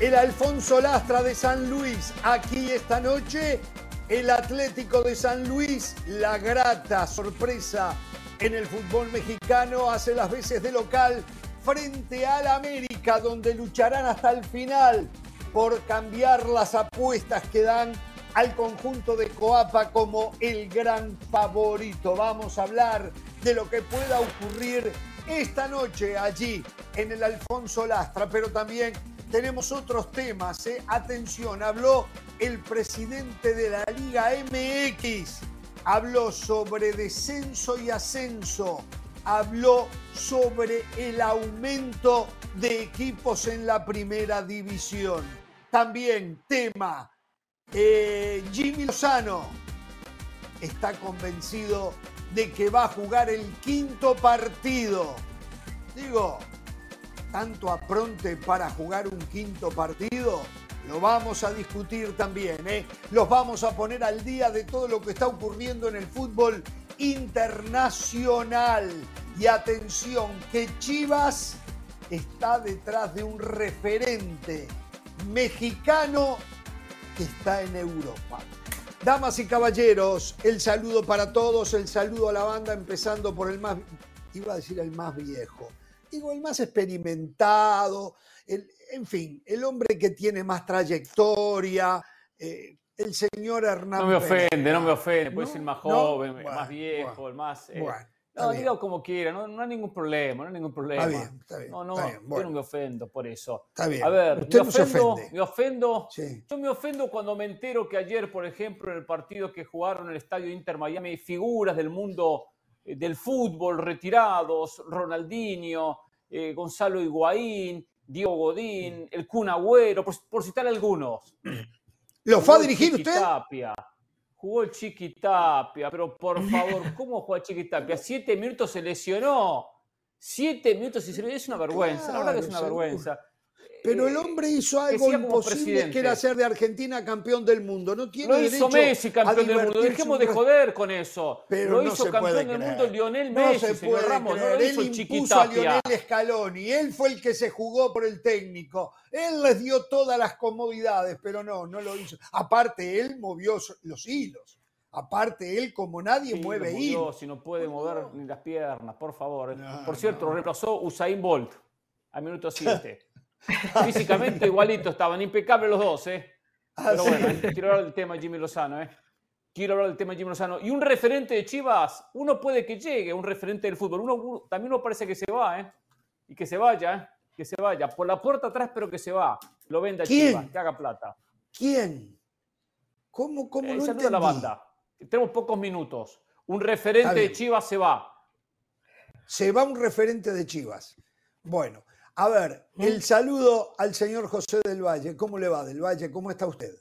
El Alfonso Lastra de San Luis. Aquí esta noche el Atlético de San Luis, la grata sorpresa en el fútbol mexicano, hace las veces de local frente al América, donde lucharán hasta el final por cambiar las apuestas que dan al conjunto de Coapa como el gran favorito. Vamos a hablar de lo que pueda ocurrir esta noche allí en el Alfonso Lastra, pero también tenemos otros temas. ¿eh? Atención, habló el presidente de la Liga MX, habló sobre descenso y ascenso, habló sobre el aumento de equipos en la primera división. También tema, eh, Jimmy Lozano está convencido de que va a jugar el quinto partido. Digo, tanto apronte para jugar un quinto partido. Lo vamos a discutir también, ¿eh? Los vamos a poner al día de todo lo que está ocurriendo en el fútbol internacional. Y atención, que Chivas está detrás de un referente mexicano que está en Europa. Damas y caballeros, el saludo para todos, el saludo a la banda, empezando por el más, iba a decir el más viejo, digo el más experimentado, el, en fin, el hombre que tiene más trayectoria, eh, el señor Hernán. No me ofende, no me ofende, puede ser más joven, más viejo, el más. Eh, no, diga como quiera, no, no, hay ningún problema, no hay ningún problema. Está bien, está bien. No, no, bien, yo no me ofendo por eso. Está bien. A ver, Usted me no se ofendo, ofende. me ofendo. Sí. Yo me ofendo cuando me entero que ayer, por ejemplo, en el partido que jugaron en el estadio Inter Miami, figuras del mundo del fútbol retirados, Ronaldinho, eh, Gonzalo Higuaín, Diego Godín, el Kun Agüero, por, por citar algunos. ¿Lo fue a Jugó el dirigir usted? Tapia. Jugó el Chiqui Tapia, pero por favor, ¿cómo juega Chiqui Tapia? Siete minutos se lesionó. Siete minutos y se lesionó. Es una vergüenza, la verdad que es una seguro. vergüenza. Pero el hombre hizo algo imposible, presidente. que era hacer de Argentina campeón del mundo. No tiene Lo hizo Messi a campeón del mundo. Dejemos de joder con eso. Pero Lo no hizo se campeón puede del creer. mundo Lionel No Messi, se señor puede Ramos. creer. No lo hizo Él impuso a. Lionel Scaloni. Él fue el que se jugó por el técnico. Él les dio todas las comodidades, pero no, no lo hizo. Aparte, él movió los hilos. Aparte, él como nadie Sí, mueve hilos. Si no puede mover ni las piernas, por favor. No, por cierto, no. lo reemplazó Usain Bolt al minuto 7. Físicamente igualito estaban, impecables los dos, ¿eh? Ah, Pero bueno, quiero hablar del tema de Jimmy Lozano, ¿eh? Quiero hablar del tema de Jimmy Lozano. Y un referente de Chivas, uno puede que llegue, un referente del fútbol. Uno, uno- también uno parece que se va, ¿eh? Y que se vaya, ¿eh? Que se vaya. Por la puerta atrás, pero que se va. Lo venda ¿Quién? Chivas, que haga plata. ¿Quién? ¿Cómo, cómo Eh, no a la entendí? banda. Tenemos pocos minutos. Un referente de. Chivas se va. Se va un referente de Chivas. Bueno, a ver, el saludo al señor José del Valle. ¿Cómo le va, del Valle? ¿Cómo está usted?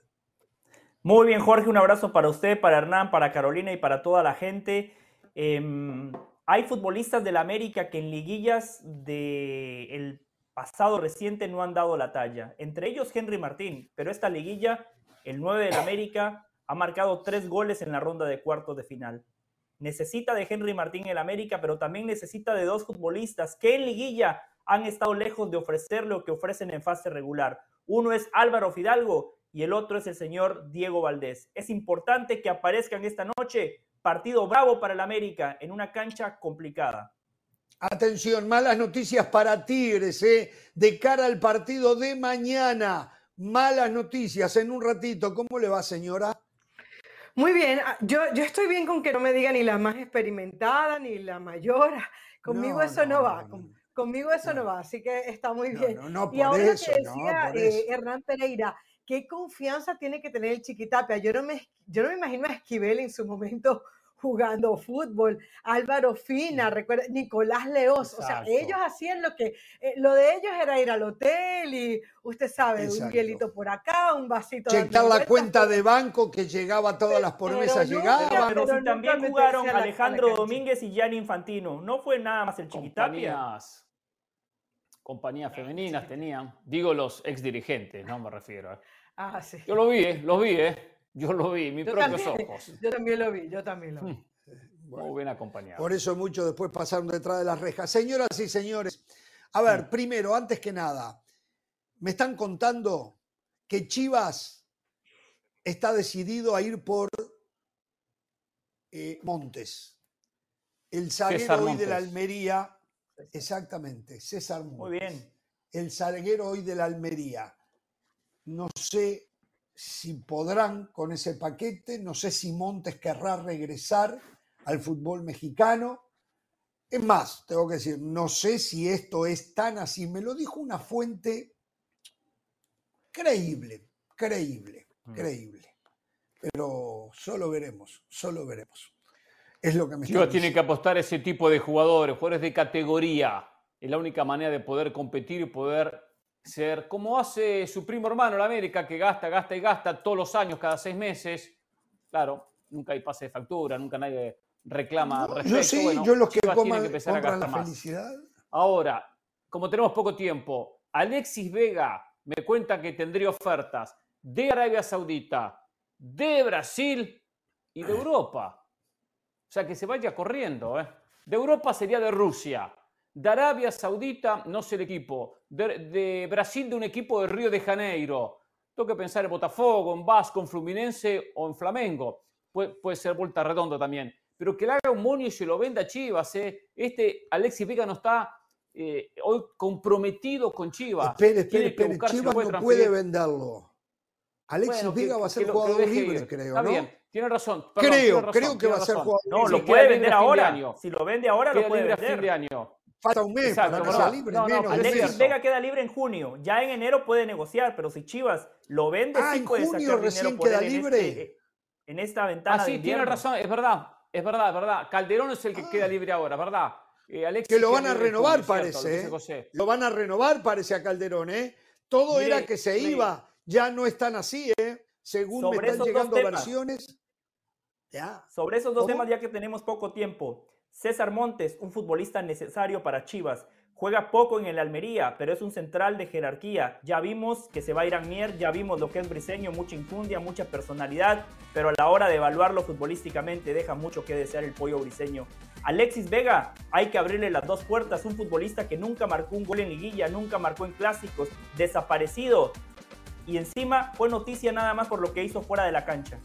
Muy bien, Jorge, un abrazo para usted, para Hernán, para Carolina y para toda la gente. Em, hay futbolistas del América que en liguillas del pasado reciente no han dado la talla. Entre ellos Henry Martín, pero esta liguilla, el 9 del América, ha marcado tres goles en la ronda de cuartos de final. Necesita de Henry Martín el América, pero también necesita de dos futbolistas que en liguilla han estado lejos de ofrecer lo que ofrecen en fase regular. Uno es Álvaro Fidalgo y el otro es el señor Diego Valdés. Es importante que aparezcan esta noche. Partido bravo para el América en una cancha complicada. Atención, malas noticias para Tigres, ¿eh? De cara al partido de mañana. Malas noticias en un ratito. ¿Cómo le va, señora? Muy bien, ah, yo, yo estoy bien con que no me diga ni la más experimentada ni la mayor. Conmigo No, eso no, no, va, no, con- no. Conmigo eso no, No. va, así que está muy bien. no, no, y ahora eso, que decía eh. Hernán Pereira, qué confianza tiene que tener el Chiquitapia. Yo no me, yo no me imagino a Esquivel en su momento jugando fútbol, Álvaro Fina, recuerda, Nicolás Leos, o sea, ellos hacían lo que, eh, lo de ellos era ir al hotel y usted sabe, Exacto. un hielito por acá, un vasito. Checar la cuenta de banco que llegaba, todas las promesas Pero nunca- llegaban. Pero, pero si también jugaron Alejandro. Domínguez y Gianni Infantino. No fue nada más el Chiquitapia. Compañías, compañías femeninas tenían. Digo los ex dirigentes, no me refiero. ¿eh? Ah, sí. Yo lo vi, ¿eh? Lo vi, ¿eh? Yo lo vi, mis Yo propios también, ojos. yo también lo vi, yo también lo vi. Mm, Muy bien acompañado. Por eso muchos después pasaron detrás de las rejas. Señoras y señores, a ver, primero, antes que nada, me están contando que Chivas está decidido a ir por eh, Montes. El zaguero hoy de la Almería, exactamente, César Montes. Muy bien. El zaguero hoy de la Almería. No sé si podrán con ese paquete, no sé si Montes querrá regresar al fútbol mexicano. Es más, tengo que decir, no sé si esto es tan así. Me lo dijo una fuente creíble, creíble, mm. creíble. Pero solo veremos, solo veremos. Es lo que me Chivas tiene que apostar a ese tipo de jugadores, jugadores de categoría. Es la única manera de poder competir y poder ser como hace su primo hermano en América, que gasta, gasta y gasta todos los años, cada seis meses. Claro, nunca hay pase de factura, nunca nadie reclama Yo sí, yo los que coman, que la felicidad. Ahora, como tenemos poco tiempo, Alexis Vega me cuenta que tendría ofertas de Arabia Saudita, de Brasil y de Europa. O sea, que se vaya corriendo. ¿eh? De Europa sería de Rusia. De Arabia Saudita, no sé el equipo. De, Brasil, de un equipo de Río de Janeiro. Tengo que pensar en Botafogo, en Vasco, en Fluminense o en Flamengo. puede ser vuelta redonda también pero que le haga un monio y se lo venda a Chivas. ¿eh? Este Alexis Vega no está eh, hoy comprometido con Chivas. Espere, espere, espere. Chivas no puede venderlo. Alexis Vega va a ser jugador libre, creo. Está bien, tiene razón. creo, creo que va a ser jugador. No, lo puede vender ahora. Si lo vende ahora, lo puede vender. Fin de año. Falta un mes para que sea libre. No, no, Alexis Vega queda libre en junio. Ya en enero puede negociar, pero si Chivas lo vende, ah, sí puede en junio recién queda libre. Este, en esta ventana. Ah, sí, tiene razón, es verdad es verdad, es verdad. Calderón es el que queda ah. libre ahora, ¿verdad? Eh, que lo van a renovar, parece. ¿eh? Lo van a renovar, parece a Calderón, ¿eh? Todo era que se iba. Ya no están así, ¿eh? Según me están llegando versiones. Ya. Sobre esos dos temas, ya que tenemos poco tiempo. César Montes, un futbolista necesario para Chivas. Juega poco en el Almería, pero es un central de jerarquía. Ya vimos que se va a ir a Mier, ya vimos lo que es Briseño, mucha infundia, mucha personalidad, pero a la hora de evaluarlo futbolísticamente deja mucho que desear el pollo briseño. Alexis Vega, hay que abrirle las dos puertas, un futbolista que nunca marcó un gol en liguilla, nunca marcó en clásicos, desaparecido. Y encima fue noticia nada más por lo que hizo fuera de la cancha.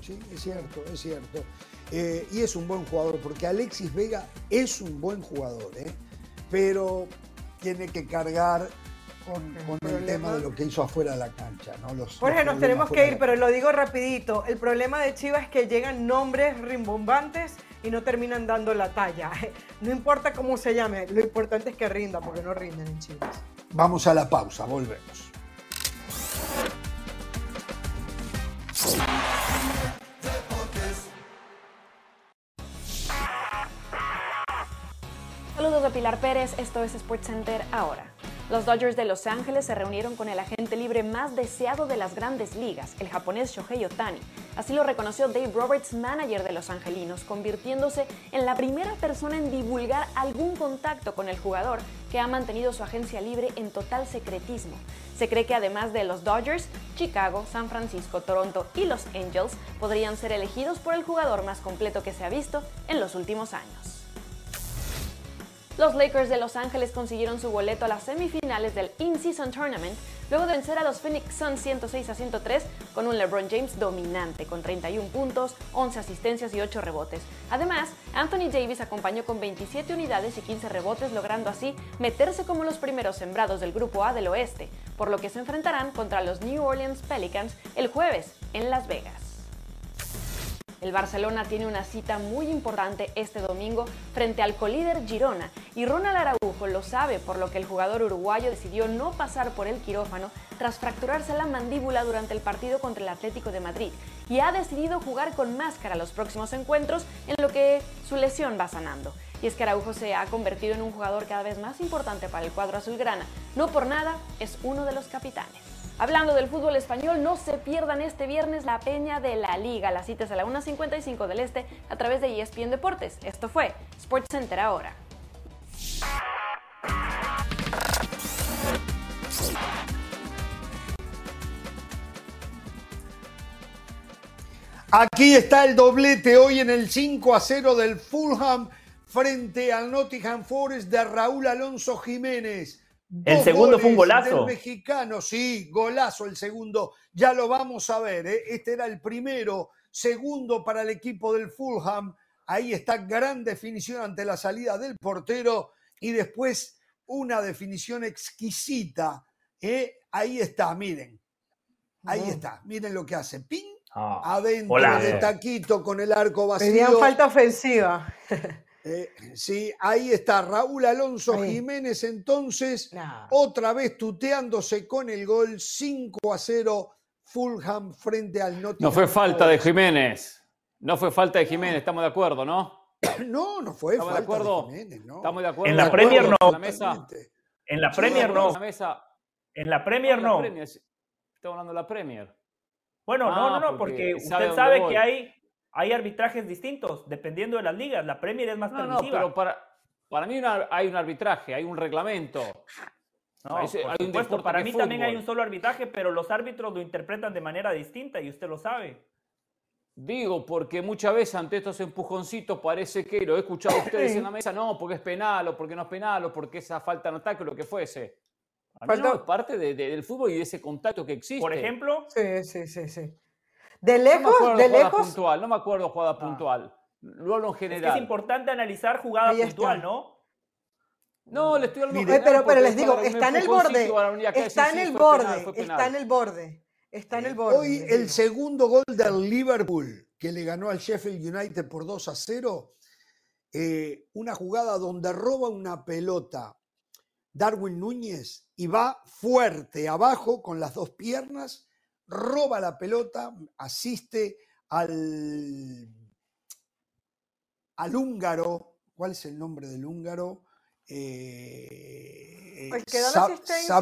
Sí, es cierto, es cierto. Eh, y es un buen jugador, porque Alexis Vega es un buen jugador. ¿eh? pero tiene que cargar con, el tema de lo que hizo afuera de la cancha. ¿no? Los, Jorge, nos tenemos que ir, pero lo digo rapidito. El problema de Chivas es que llegan nombres rimbombantes y no terminan dando la talla. No importa cómo se llame, lo importante es que rinda, porque no rinden en Chivas. Vamos a la pausa, volvemos. Saludos de Pilar Pérez, esto es SportsCenter ahora. Los Dodgers de Los Ángeles se reunieron con el agente libre más deseado de las grandes ligas, el japonés Shohei Otani. Así lo reconoció Dave Roberts, manager de los angelinos, convirtiéndose en la primera persona en divulgar algún contacto con el jugador que ha mantenido su agencia libre en total secretismo. Se cree que además de los Dodgers, Chicago, San Francisco, Toronto y los Angels podrían ser elegidos por el jugador más completo que se ha visto en los últimos años. Los Lakers de Los Ángeles consiguieron su boleto a las semifinales del In-Season Tournament luego de vencer a los Phoenix Suns 106 a 103 con un LeBron James dominante con 31 puntos, 11 asistencias y 8 rebotes. Además, Anthony Davis acompañó con 27 unidades y 15 rebotes, logrando así meterse como los primeros sembrados del Grupo A del Oeste, por lo que se enfrentarán contra los New Orleans Pelicans el jueves en Las Vegas. El Barcelona tiene una cita muy importante este domingo frente al colíder Girona y Ronald Araujo lo sabe por lo que el jugador uruguayo decidió no pasar por el quirófano tras fracturarse la mandíbula durante el partido contra el Atlético de Madrid y ha decidido jugar con máscara los próximos encuentros en lo que su lesión va sanando. Y es que Araujo se ha convertido en un jugador cada vez más importante para el cuadro azulgrana. No por nada, es uno de los capitanes. Hablando del fútbol español, no se pierdan este viernes la peña de la Liga. Las citas a la 1.55 del Este a través de ESPN Deportes. Esto fue Sports Center ahora. Aquí está el doblete hoy en el 5 a 0 del Fulham frente al Nottingham Forest de Raúl Alonso Jiménez. El segundo fue un golazo. del mexicano, sí, golazo el segundo. Ya lo vamos a ver. ¿eh? Este era el primero, segundo para el equipo del Fulham. Ahí está gran definición ante la salida del portero y después una definición exquisita. ¿eh? Ahí está, miren. Ahí está, miren lo que hace. ¡Ping! Ah, Adentro de taquito con el arco vacío. Pedían falta ofensiva. Eh, sí, ahí está Raúl Alonso Ahí. Jiménez entonces, Nah. otra vez tuteándose con el gol 5 a 0 Fulham frente al Nottingham. No fue falta de. Jiménez. No fue falta de Jiménez, estamos de acuerdo, ¿no? No, no fue ¿Estamos de falta acuerdo? Jiménez, no. Estamos de acuerdo. En la De Premier no. En la mesa. Totalmente. En la Sí, Premier de no. En la Premier no. Estamos hablando de la Premier. Bueno, no, Ah, no, no, porque usted sabe que hay, hay arbitrajes distintos dependiendo de las ligas. La Premier es más No, no, permisiva. pero para, para mí una- hay un arbitraje, hay un reglamento. No, Hay- hay por un supuesto, deporte para mí es también hay fútbol. un solo arbitraje, pero los árbitros lo interpretan de manera distinta y usted lo sabe. Digo, porque muchas veces ante estos empujoncitos parece que, lo he escuchado a ustedes en la mesa, no, porque es penal o porque no es penal o porque esa falta no ataque o lo que fuese. Falta- no, es parte de- de- del fútbol y de ese contacto que existe. Por ejemplo, Sí, sí, sí, sí. De no me lejos, acuerdo de jugada lejos. puntual, no me acuerdo jugada Ah. puntual. Hablo en es que general. es importante analizar jugada puntual. ¿no? No, le estoy hablando en Mire, pero, general pero les digo, está en el borde. Está en el borde. Está en el borde. Está en el borde. Hoy el segundo gol del Liverpool, que le ganó al Sheffield United por 2 a 0, eh, una jugada donde roba una pelota Darwin Núñez y va fuerte abajo con las dos piernas, roba la pelota, asiste al, al húngaro. ¿Cuál es el nombre del húngaro? Eh, El que da la asistencia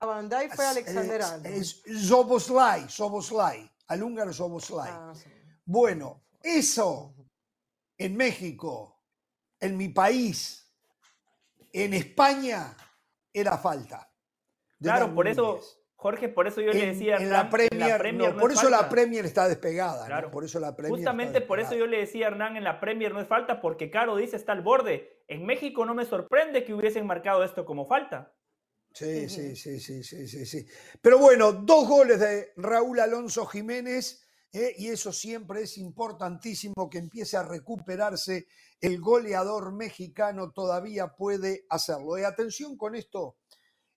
a- Dijk fue Alexander es, Arnold. es Zoboslai, Zoboslai, al húngaro Zoboslai. Ah, sí. Bueno, eso en México, en mi país, en España, era falta. Claro, por eso. Jorge, por eso yo le En, decía. en la Hernán, Premier, no, no por es eso la. Premier está despegada. Por eso la Premier Justamente por eso yo le decía a Hernán, en la Premier no es falta, porque Caro dice está al borde. En México no me sorprende que hubiesen marcado esto como falta. Sí, sí, sí, sí, sí, sí, sí. Pero bueno, dos goles de Raúl Alonso Jiménez, eh, y eso siempre es importantísimo que empiece a recuperarse. El goleador mexicano todavía puede hacerlo. Y atención con esto,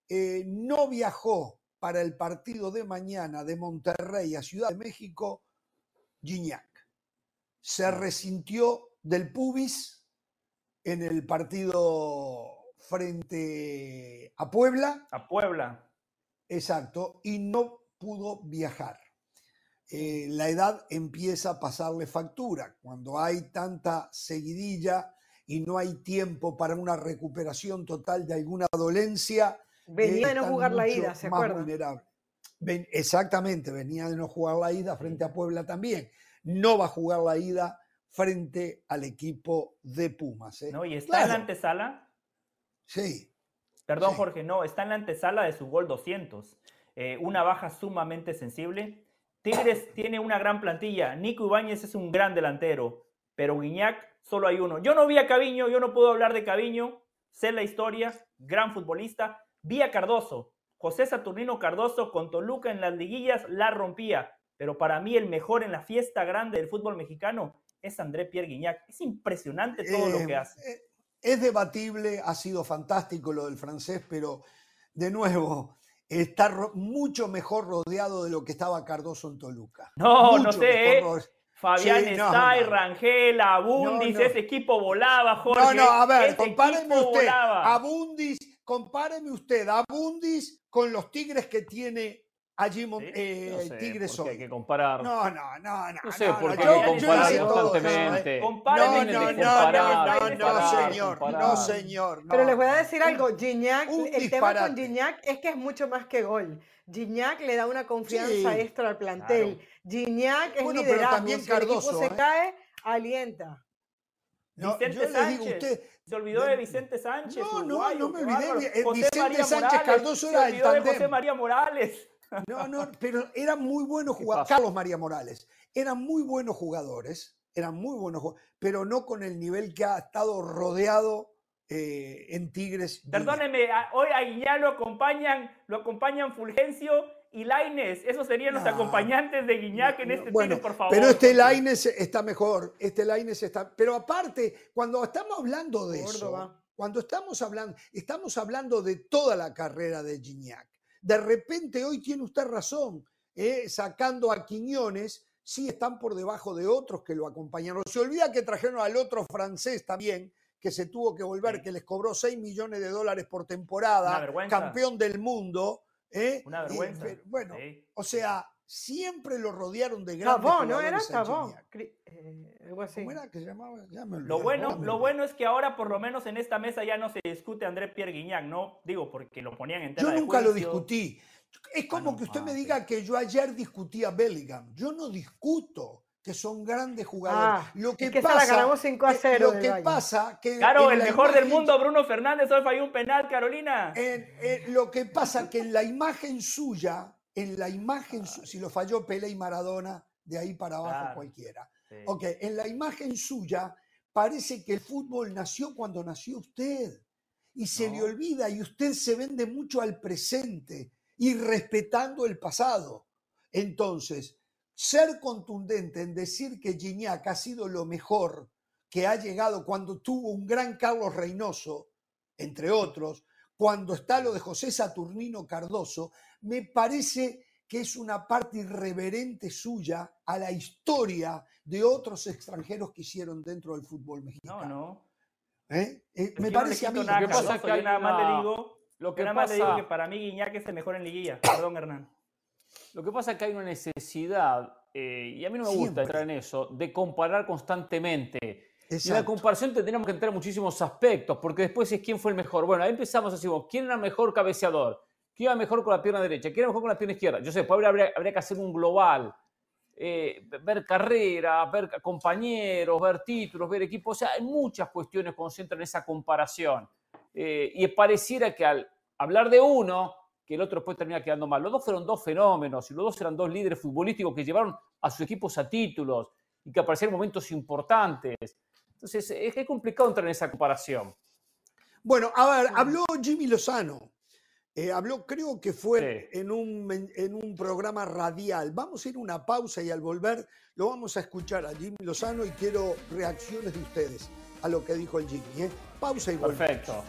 eh, no viajó para el partido de mañana de Monterrey a Ciudad de México Gignac. Se resintió del pubis en el partido frente a Puebla, A Puebla. exacto, y no pudo viajar. Eh, la edad empieza a pasarle factura. Cuando hay tanta seguidilla y no hay tiempo para una recuperación total de alguna dolencia, Venía de no jugar la ida, ¿se más acuerdan? vulnerables. Ven- exactamente, venía de no jugar la ida frente a Puebla también. No va a jugar la ida frente al equipo de Pumas. ¿eh? ¿no? Y está en la antesala. Sí, Perdón, Sí. Jorge, no, está en la antesala de su gol 200. Eh, una baja sumamente sensible. Tigres tiene una gran plantilla. Nico Ibáñez es un gran delantero, pero Guiñac solo hay uno. Yo no vi a Caviño, yo no puedo hablar de Caviño. Sé la historia, gran futbolista. Vi a Cardoso. José Saturnino Cardoso con Toluca en las liguillas la rompía. Pero para mí el mejor en la fiesta grande del fútbol mexicano es André Pierre Guignac. Es impresionante todo lo Eh, que hace. eh, Es debatible, ha sido fantástico lo del francés, pero de nuevo, está mucho mejor rodeado de lo que estaba Cardoso en Toluca. No, no sé, ¿eh? Fabián Sí, no, Estay, no. Rangel, Abundis, No, ese equipo volaba, Jorge. No, no, a ver, equipo usted. volaba. Abundis, compáreme usted Abundis con los Tigres que tiene allí eh, No sé Tigres qué hay hoy. que comparar. No, no, no, no. No sé no, por qué no comparar ¿eh? constantemente. Compárame No, no, no, no, señor, no, señor. Pero les voy a decir algo, Gignac, un el tema con Gignac es que es mucho más que gol. Gignac le da una confianza Sí, extra al plantel. Gignac es Bueno, pero liderazgo. también si el equipo se ¿eh? cae, alienta. No, yo le digo a usted, Se olvidó de Vicente Sánchez. No, no, uruguayo, no me olvidé, eh, Vicente María Sánchez Morales, Cardoso se era el olvidó de José. María Morales. No, no, pero eran muy buenos ¿Qué jugadores. Carlos María Morales. Eran muy buenos jugadores, eran muy buenos jugadores, pero no con el nivel que ha estado rodeado eh, en Tigres. Perdóneme, hoy a Guiñá lo acompañan, lo acompañan Fulgencio y Laines. Esos serían los acompañantes de Guiñac en este bueno, por favor. Pero este Laines está mejor. Este Laines está. Pero aparte, cuando estamos hablando de eso, cuando estamos hablando, estamos hablando de toda la carrera de Gignac. De repente hoy tiene usted razón, eh, sacando a Quiñones, sí están por debajo de otros que lo acompañaron. Se olvida que trajeron al otro francés también, que se tuvo que volver, que les cobró 6 millones de dólares por temporada, campeón del mundo. ¿Eh? Una vergüenza. bueno, o sea, siempre lo rodearon de grandes Tabón, ¿no? Era Tabón. Eh, algo así. ¿Cómo era que se llamaba? lo bueno, lo bueno es que ahora, por lo menos en esta mesa, ya no se discute André Pierre Guignac, ¿no? Digo, porque lo ponían en tela Yo nunca lo discutí. Es como que usted me diga que yo ayer discutí a Bellingham. Yo no discuto que son grandes jugadores. Ah, lo que, pasa, la ganamos 5 a 0 lo que pasa que claro, el mejor del mundo, Bruno Fernández, hoy falló un penal, Carolina. lo que pasa que en la imagen suya, en la imagen, si lo falló Pelé y Maradona, de ahí para abajo cualquiera. Ok, en la imagen suya parece que el fútbol nació cuando nació usted y se le olvida y usted se vende mucho al presente y respetando el pasado. Entonces, ser contundente en decir que Gignac ha sido lo mejor que ha llegado cuando tuvo un gran Carlos Reynoso, entre otros, cuando está lo de José Saturnino Cardoso, me parece que es una parte irreverente suya a la historia de otros extranjeros que hicieron dentro del fútbol mexicano. No, no. ¿Eh? Eh, me parece a mí. Nada, que pasa que nada más le digo, lo que nada más le digo que para mí Guiñac es el mejor en liguilla. Perdón, Hernán. Lo que pasa es que hay una necesidad, eh, y a mí no me gusta entrar en eso, de comparar constantemente. Y en la comparación tendríamos que entrar en muchísimos aspectos, porque después es quién fue el mejor. Bueno, ahí empezamos así, ¿quién era el mejor cabeceador? ¿Quién iba mejor con la pierna derecha? ¿Quién era mejor con la pierna izquierda? Yo sé, pues habría, habría que hacer un global, eh, ver carrera, ver compañeros, ver títulos, ver equipos. O sea, hay muchas cuestiones que concentran esa comparación. Eh, y pareciera que al hablar de uno, que el otro después termina quedando mal. Los dos fueron dos fenómenos y los dos eran dos líderes futbolísticos que llevaron a sus equipos a títulos y que aparecieron en momentos importantes. Entonces, es, complicado entrar en esa comparación. Bueno, a ver, habló Jimmy Lozano. Eh, habló, creo que fue en, un, en un programa radial. Vamos a ir a una pausa y al volver lo vamos a escuchar a Jimmy Lozano y quiero reacciones de ustedes a lo que dijo el Jimmy. ¿eh? Pausa y volvemos. Perfecto.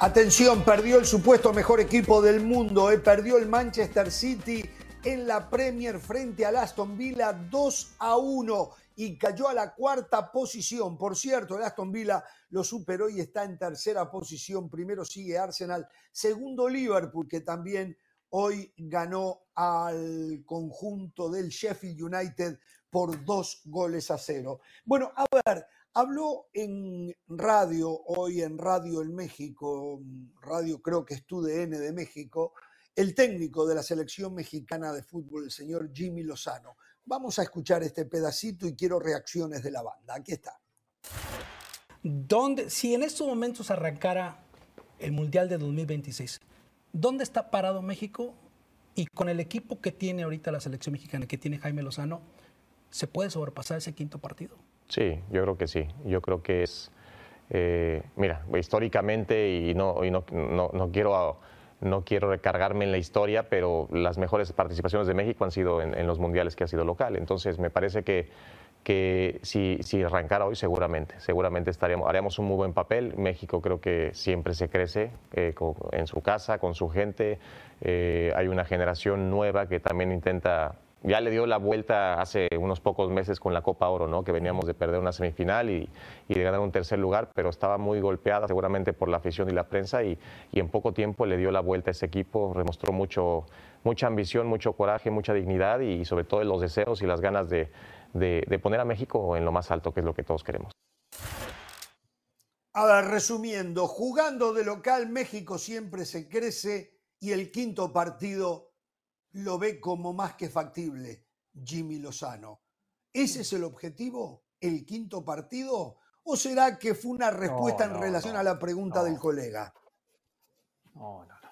Atención, perdió el supuesto mejor equipo del mundo, eh, perdió el Manchester City en la Premier frente al Aston Villa 2 a 1 y cayó a la cuarta posición. Por cierto, el Aston Villa lo superó y está en tercera posición. Primero sigue Arsenal, segundo Liverpool, que también hoy ganó al conjunto del Sheffield United por dos goles a cero. Bueno, a ver, Habló en radio, hoy en Radio en México, radio creo que es TUDN de México, el técnico de la selección mexicana de fútbol, el señor Jimmy Lozano. Vamos a escuchar este pedacito y quiero reacciones de la banda. Aquí está. ¿Dónde, si en estos momentos arrancara el Mundial de 2026, ¿dónde está parado México? Y con el equipo que tiene ahorita la selección mexicana, que tiene Jaime Lozano, ¿se puede sobrepasar ese quinto partido? Sí, yo creo que sí. Yo creo que es, eh, mira, históricamente, y no, y no, no, quiero, no quiero recargarme en la historia, pero las mejores participaciones de México han sido en, los mundiales que ha sido local. Entonces, me parece que, que si, si arrancara hoy, seguramente, seguramente estaríamos, haríamos un muy buen papel. México creo que siempre se crece eh, en su casa, con su gente. Eh, hay una generación nueva que también intenta ya le dio la vuelta hace unos pocos meses con la Copa Oro, ¿no? que veníamos de perder una semifinal y, de ganar un tercer lugar, pero estaba muy golpeada seguramente por la afición y la prensa y, en poco tiempo le dio la vuelta a ese equipo, demostró mucho, mucha ambición, mucho coraje, mucha dignidad y sobre todo los deseos y las ganas de, de poner a México en lo más alto, que es lo que todos queremos. A ver, resumiendo, jugando de local México siempre se crece y el quinto partido lo ve como más que factible Jimmy Lozano. ¿Ese es el objetivo? ¿El quinto partido? ¿O será que fue una respuesta en no, relación no, a la pregunta del colega? No, no, no.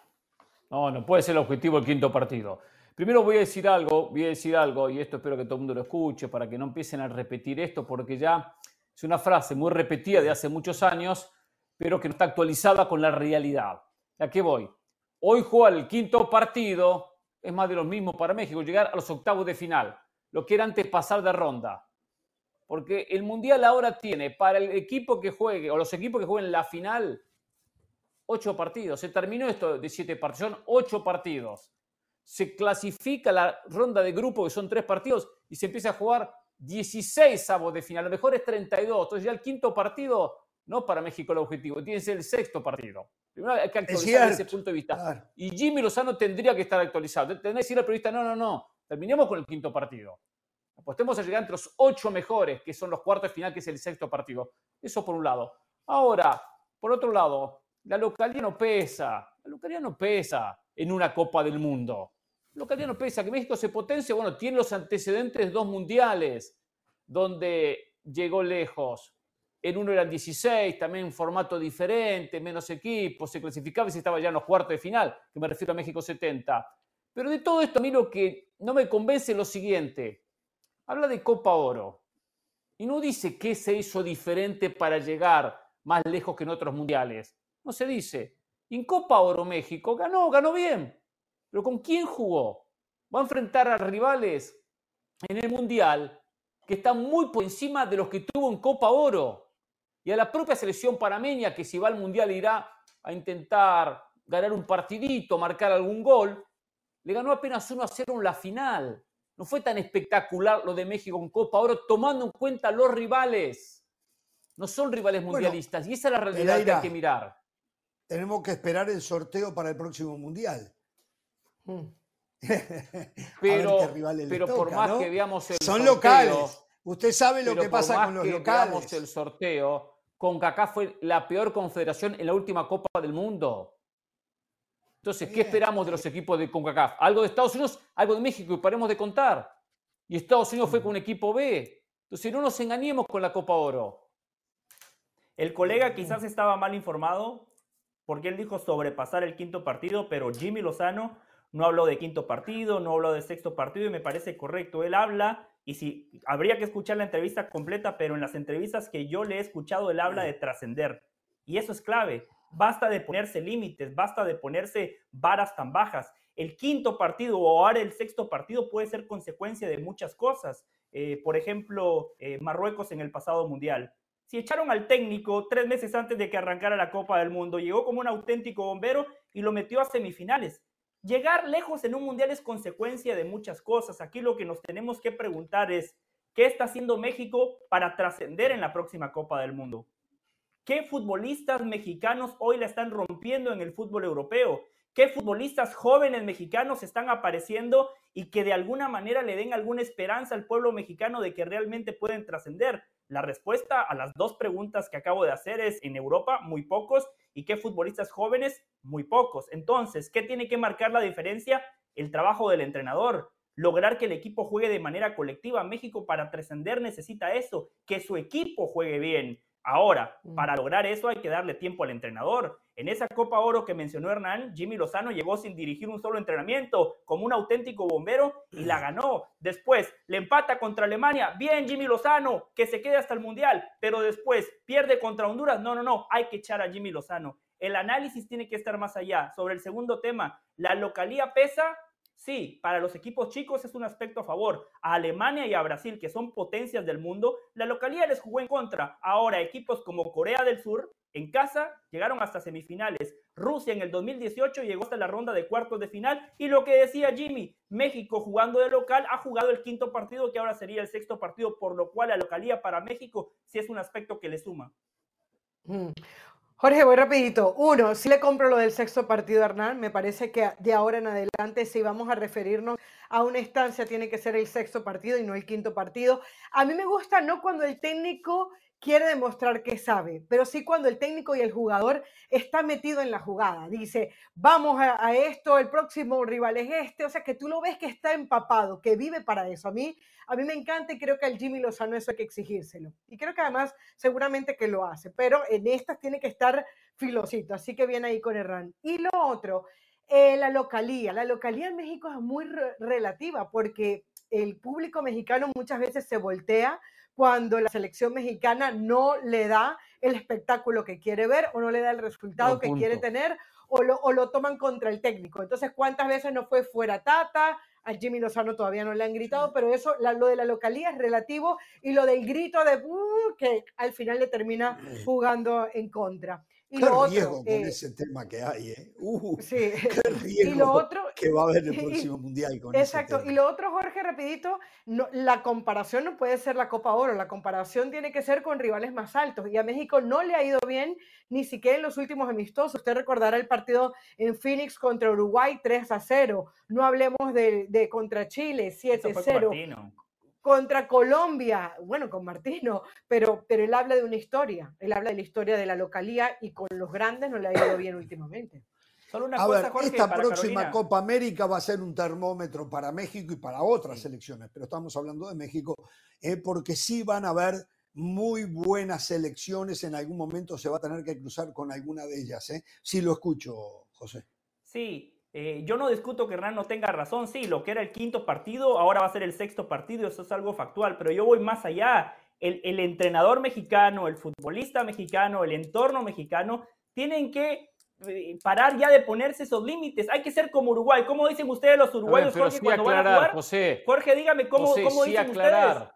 No, no puede ser el objetivo del quinto partido. Primero voy a decir algo, voy a decir algo, y esto espero que todo el mundo lo escuche para que no empiecen a repetir esto, porque ya es una frase muy repetida de hace muchos años, pero que no está actualizada con la realidad. ¿A qué voy? Hoy jugar el quinto partido es más de lo mismo para México, llegar a los octavos de final, lo que era antes pasar de ronda. Porque el Mundial ahora tiene para el equipo que juegue, o los equipos que jueguen la final, ocho partidos. Se terminó esto de siete partidos, son ocho partidos. Se clasifica la ronda de grupo, que son tres partidos, y se empieza a jugar 16 avos de final. A lo mejor es 32. Entonces ya el quinto partido, no para México el objetivo, tiene que ser el sexto partido. Primero hay que actualizar ese punto de vista. claro. Y Jimmy Lozano tendría que estar actualizado. Tendría que decirle al periodista, no, no, no, terminemos con el quinto partido. Apostemos a llegar entre los ocho mejores, que son los cuartos de final, que es el sexto partido. Eso por un lado. Ahora, por otro lado, la localidad no pesa. La localidad no pesa en una Copa del Mundo. La localidad no pesa. Que México se potencie, bueno, tiene los antecedentes de dos mundiales, donde llegó lejos. En uno eran 16, también en formato diferente, menos equipos, se clasificaba y se estaba ya en los cuartos de final, que me refiero a México 70. Pero de todo esto, a mí lo que no me convence es lo siguiente. Habla de Copa Oro y no dice qué se hizo diferente para llegar más lejos que en otros mundiales. No se dice. En Copa Oro México ganó, ganó bien. Pero ¿con quién jugó? Va a enfrentar a rivales en el mundial que están muy por encima de los que tuvo en Copa Oro. Y a la propia selección panameña que si va al mundial irá a intentar ganar un partidito, marcar algún gol, le ganó apenas 1 a 0 en la final. No fue tan espectacular lo de México en Copa Oro, tomando en cuenta los rivales. No son rivales Bueno, mundialistas. y esa es la realidad que hay que mirar. Tenemos que esperar el sorteo para el próximo mundial. Mm. Ver Pero, pero por más ¿no? que veamos el Son sorteo, locales. Usted sabe lo que pasa con los que locales. veamos el sorteo, CONCACAF fue la peor confederación en la última Copa del Mundo. Entonces, ¿qué esperamos de los equipos de CONCACAF? Algo de Estados Unidos, algo de México y paremos de contar. Y Estados Unidos fue con un equipo B. Entonces, no nos engañemos con la Copa Oro. El colega quizás estaba mal informado porque él dijo sobrepasar el quinto partido, pero Jimmy Lozano no habló de quinto partido, no habló de sexto partido y me parece correcto. Él habla, y si habría que escuchar la entrevista completa, pero en las entrevistas que yo le he escuchado, él habla de trascender. Y eso es clave. Basta de ponerse límites, basta de ponerse varas tan bajas. El quinto partido o ahora el sexto partido puede ser consecuencia de muchas cosas. Eh, por ejemplo, eh, Marruecos en el pasado mundial. Si echaron al técnico tres meses antes de que arrancara la Copa del Mundo, llegó como un auténtico bombero y lo metió a semifinales. Llegar lejos en un mundial es consecuencia de muchas cosas. Aquí lo que nos tenemos que preguntar es, ¿qué está haciendo México para trascender en la próxima Copa del Mundo? ¿Qué futbolistas mexicanos hoy la están rompiendo en el fútbol europeo? ¿Qué futbolistas jóvenes mexicanos están apareciendo y que de alguna manera le den alguna esperanza al pueblo mexicano de que realmente pueden trascender? La respuesta a las dos preguntas que acabo de hacer es en Europa muy pocos y qué futbolistas jóvenes muy pocos. Entonces, ¿qué tiene que marcar la diferencia? El trabajo del entrenador. Lograr que el equipo juegue de manera colectiva. México para trascender necesita eso, que su equipo juegue bien. Ahora, para lograr eso hay que darle tiempo al entrenador. En esa Copa Oro que mencionó Hernán, Jimmy Lozano llegó sin dirigir un solo entrenamiento, como un auténtico bombero, y la ganó. Después, le empata contra Alemania. Bien, Jimmy Lozano, que se quede hasta el Mundial. Pero después, pierde contra Honduras. No, no, no, hay que echar a Jimmy Lozano. El análisis tiene que estar más allá. Sobre el segundo tema, ¿la localía pesa? Sí, para los equipos chicos es un aspecto a favor. A Alemania y a Brasil, que son potencias del mundo, la localidad les jugó en contra. Ahora, equipos como Corea del Sur, en casa, llegaron hasta semifinales. Rusia en el 2018 llegó hasta la ronda de cuartos de final. Y lo que decía Jimmy, México jugando de local ha jugado el quinto partido, que ahora sería el sexto partido, por lo cual la localía para México sí es un aspecto que le suma. Jorge, voy rapidito. Uno, sí le compro lo del sexto partido, Hernán. Me parece que de ahora en adelante, si vamos a referirnos a una instancia, tiene que ser el sexto partido y no el quinto partido. A mí me gusta no cuando el técnico quiere demostrar que sabe, pero sí cuando el técnico y el jugador está metido en la jugada. Dice, vamos a, esto, el próximo rival es este, o sea que tú lo ves que está empapado, que vive para eso. A mí, a mí me encanta y creo que al Jimmy Lozano eso hay que exigírselo. Y creo que además seguramente que lo hace, pero en estas tiene que estar filosito, así que viene ahí con Herrán. Y lo otro, eh, la localía. La localía en México es muy relativa porque el público mexicano muchas veces se voltea cuando la selección mexicana no le da el espectáculo que quiere ver o no le da el resultado que quiere tener o lo, o lo, toman contra el técnico. Entonces, ¿cuántas veces no fue fuera Tata? A Jimmy Lozano todavía no le han gritado, pero eso, lo de la localía es relativo y lo del grito de uh", que al final le termina jugando en contra. Y qué lo riesgo con eh, ese tema que hay, ¿eh? Uh, sí. Qué riesgo y lo otro, que va a haber el próximo mundial con Exacto. Y lo otro, Jorge, rapidito, no, la comparación no puede ser la Copa Oro, la comparación tiene que ser con rivales más altos. Y a México no le ha ido bien ni siquiera en los últimos amistosos. Usted recordará el partido en Phoenix contra Uruguay 3 a 0. No hablemos de, de contra Chile 7 a 0 contra Colombia, bueno, con Martino, pero, pero él habla de una historia, él habla de la historia de la localía y con los grandes no le ha ido bien últimamente. Solo una a ver, esta próxima Copa América va a ser un termómetro para México y para otras selecciones, pero estamos hablando de México, eh, porque sí van a haber muy buenas selecciones, en algún momento se va a tener que cruzar con alguna de ellas. ¿eh? Sí lo escucho, José. Sí, eh, yo no discuto que Hernán no tenga razón, sí, lo que era el quinto partido, ahora va a ser el sexto partido, eso es algo factual, pero yo voy más allá. El, entrenador mexicano, el futbolista mexicano, el entorno mexicano, tienen que eh, parar ya de ponerse esos límites. Hay que ser como Uruguay. ¿Cómo dicen ustedes los uruguayos, Jorge, cuando van a jugar? Jorge, dígame, ¿cómo, ¿cómo dicen ustedes?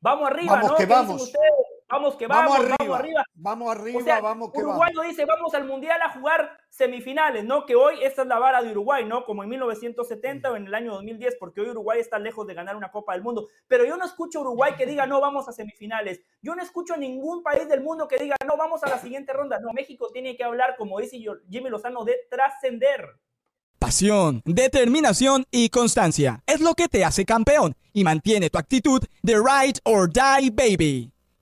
Vamos arriba, vamos ¿no? Que vamos. Ustedes? Vamos que vamos, vamos arriba. Vamos arriba, vamos que Uruguay no dice, vamos al Mundial a jugar semifinales, ¿no? Que hoy esta es la vara de Uruguay, ¿no? Como en 1970 o en el año 2010, porque hoy Uruguay está lejos de ganar una Copa del Mundo. Pero yo no escucho a Uruguay que diga, no, vamos a semifinales. Yo no escucho a ningún país del mundo que diga, no, vamos a la siguiente ronda. No, México tiene que hablar, como dice Jimmy Lozano, de trascender. Pasión, determinación y constancia es lo que te hace campeón y mantiene tu actitud de ride or die baby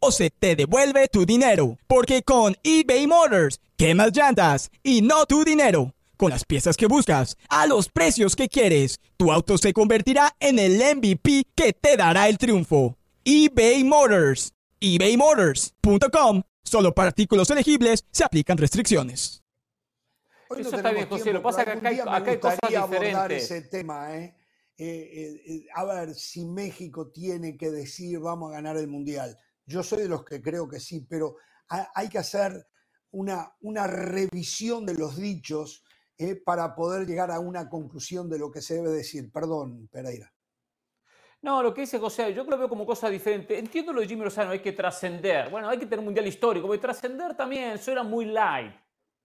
o se te devuelve tu dinero. Porque con eBay Motors, quemas llantas y no tu dinero. Con las piezas que buscas, a los precios que quieres, tu auto se convertirá en el MVP que te dará el triunfo. eBay Motors. ebaymotors.com. Solo para artículos elegibles se aplican restricciones. Eso está bien, José. Lo pasa que acá hay, acá hay cosas diferentes. ese tema, ¿eh? Eh, eh, ¿eh? A ver si México tiene que decir vamos a ganar el Mundial. Yo soy de los que creo que sí, pero hay que hacer una, revisión de los dichos eh, para poder llegar a una conclusión de lo que se debe decir. Perdón, Pereira. No, lo que dice José, yo lo veo como cosa diferente. Entiendo lo de Jimmy Lozano, hay que trascender. Bueno, hay que tener un mundial histórico, porque trascender también suena muy light.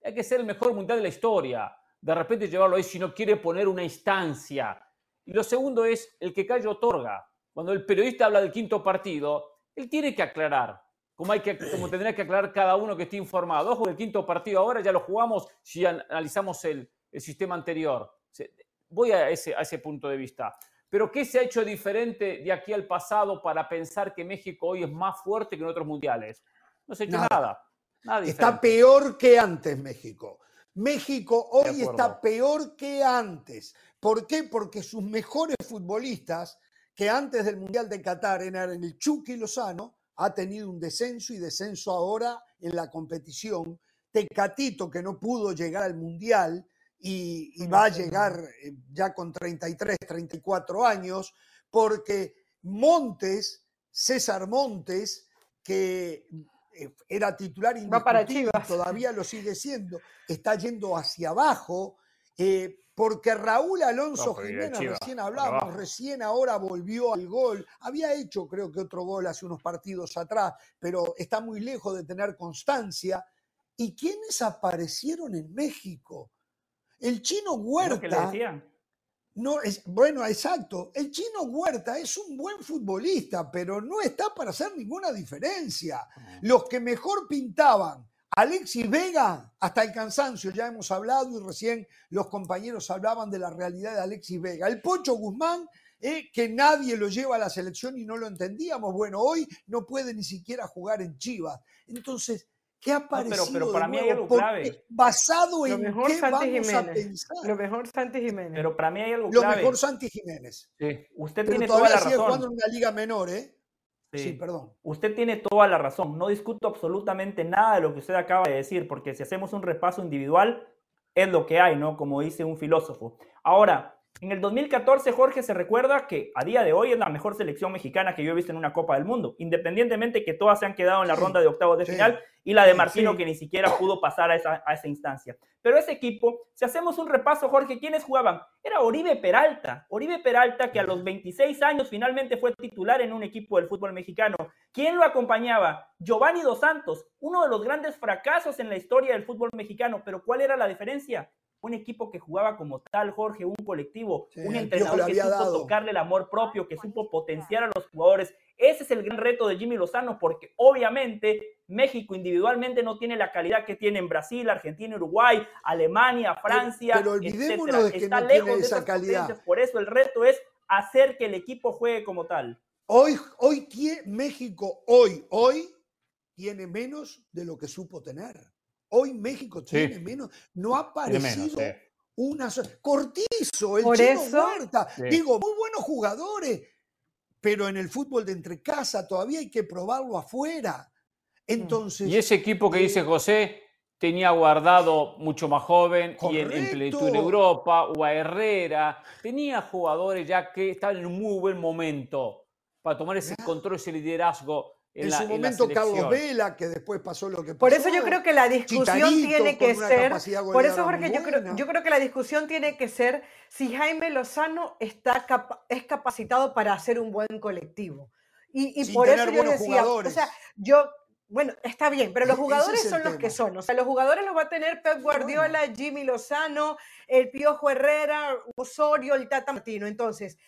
Hay que ser el mejor mundial de la historia. De repente llevarlo ahí si no quiere poner una instancia. Y lo segundo es el que callo otorga. Cuando el periodista habla del quinto partido, él tiene que aclarar, como, hay que, como tendría que aclarar cada uno que esté informado. Ojo, el quinto partido ahora ya lo jugamos si analizamos el, sistema anterior. Voy a ese, a ese punto de vista. Pero ¿qué se ha hecho diferente de aquí al pasado para pensar que México hoy es más fuerte que en otros mundiales? No se ha hecho nada. nada. está peor que antes México. México hoy está peor que antes. ¿Por qué? Porque sus mejores futbolistas que antes del Mundial de Qatar eran el Chucky Lozano, ha tenido un descenso y descenso ahora en la competición. Tecatito, que no pudo llegar al Mundial y, va a llegar eh, ya con 33, 34 años, porque Montes, César Montes, que eh, era titular indiscutible, todavía lo sigue siendo, está yendo hacia abajo. Eh, porque Raúl Alonso No, Jiménez, recién hablamos, recién ahora volvió al gol. Había hecho, creo que otro gol hace unos partidos atrás, pero está muy lejos de tener constancia. ¿Y quiénes aparecieron en México? El chino Huerta. que le decían. No, es, bueno, exacto. El chino Huerta es un buen futbolista, pero no está para hacer ninguna diferencia. Los que mejor pintaban, Alexis Vega, hasta el cansancio, ya hemos hablado y recién los compañeros hablaban de la realidad de Alexis Vega. El Pocho Guzmán, eh, que nadie lo lleva a la selección y no lo entendíamos. Bueno, hoy no puede ni siquiera jugar en Chivas. Entonces, ¿qué ha pero- parecido pero de para mí hay nuevo? algo clave. Basado Lo en mejor qué Santi vamos a Jiménez. pensar. Lo mejor Santi Jiménez. Pero para mí hay algo Lo clave. mejor Santi Jiménez. Sí. Usted Pero tiene toda todavía la sigue jugando razón. en una liga menor, ¿eh? Sí. Sí, perdón. Usted tiene toda la razón. No discuto absolutamente nada de lo que usted acaba de decir, porque si hacemos un repaso individual, es lo que hay, ¿no? Como dice un filósofo. Ahora, en el 2014, Jorge se recuerda que a día de hoy es la mejor selección mexicana que yo he visto en una Copa del Mundo, independientemente que todas se han quedado en la ronda de octavos de sí, final y la de Martino sí. que ni siquiera pudo pasar a esa, a esa instancia. Pero ese equipo, si hacemos un repaso, Jorge, ¿quiénes jugaban? Era Oribe Peralta. Oribe Peralta, que a los 26 años finalmente fue titular en un equipo del fútbol mexicano. ¿Quién lo acompañaba? Giovanni Dos Santos, uno de los grandes fracasos en la historia del fútbol mexicano. Pero ¿cuál era la diferencia? Un equipo que jugaba como tal, Jorge, un colectivo, Sí, un entrenador que supo dado. tocarle el amor propio, que supo potenciar a los jugadores. Ese es el gran reto de Jimmy Lozano, porque obviamente México individualmente no tiene la calidad que tiene en Brasil, Argentina, Uruguay, Alemania, Francia, pero olvidémonos etcétera. de que Está no lejos tiene esa calidad. Por eso el reto es hacer que el equipo juegue como tal. Hoy, hoy México, hoy, hoy, tiene menos de lo que supo tener. Hoy México Sí. tiene menos. No ha menos, aparecido sí. una Cortizo, el Por chino eso- Huerta. Sí. Digo, muy buenos jugadores, pero en el fútbol de entre casa todavía hay que probarlo afuera. Entonces, Y ese equipo que eh, dice José tenía guardado mucho más joven y en, en plenitud en Correcto. Europa, o a Herrera, tenía jugadores ya que estaban en un muy buen momento para tomar ese control, ese liderazgo en, en la, su en la momento Carlos selección. Vela, que después pasó lo que pasó. Por eso yo creo que la discusión Chicharito, tiene que ser. Por eso, Jorge, yo creo, buena. yo creo que la discusión tiene que ser si Jaime Lozano está capa- es capacitado para hacer un buen colectivo. Y, y Sin por eso yo decía, jugadores. o sea, yo, bueno, está bien, pero los E- jugadores es son los que son. O sea, los jugadores los va a tener Pep Guardiola, Jimmy Lozano, el Piojo Herrera, Osorio, el Tata Martino. Entonces,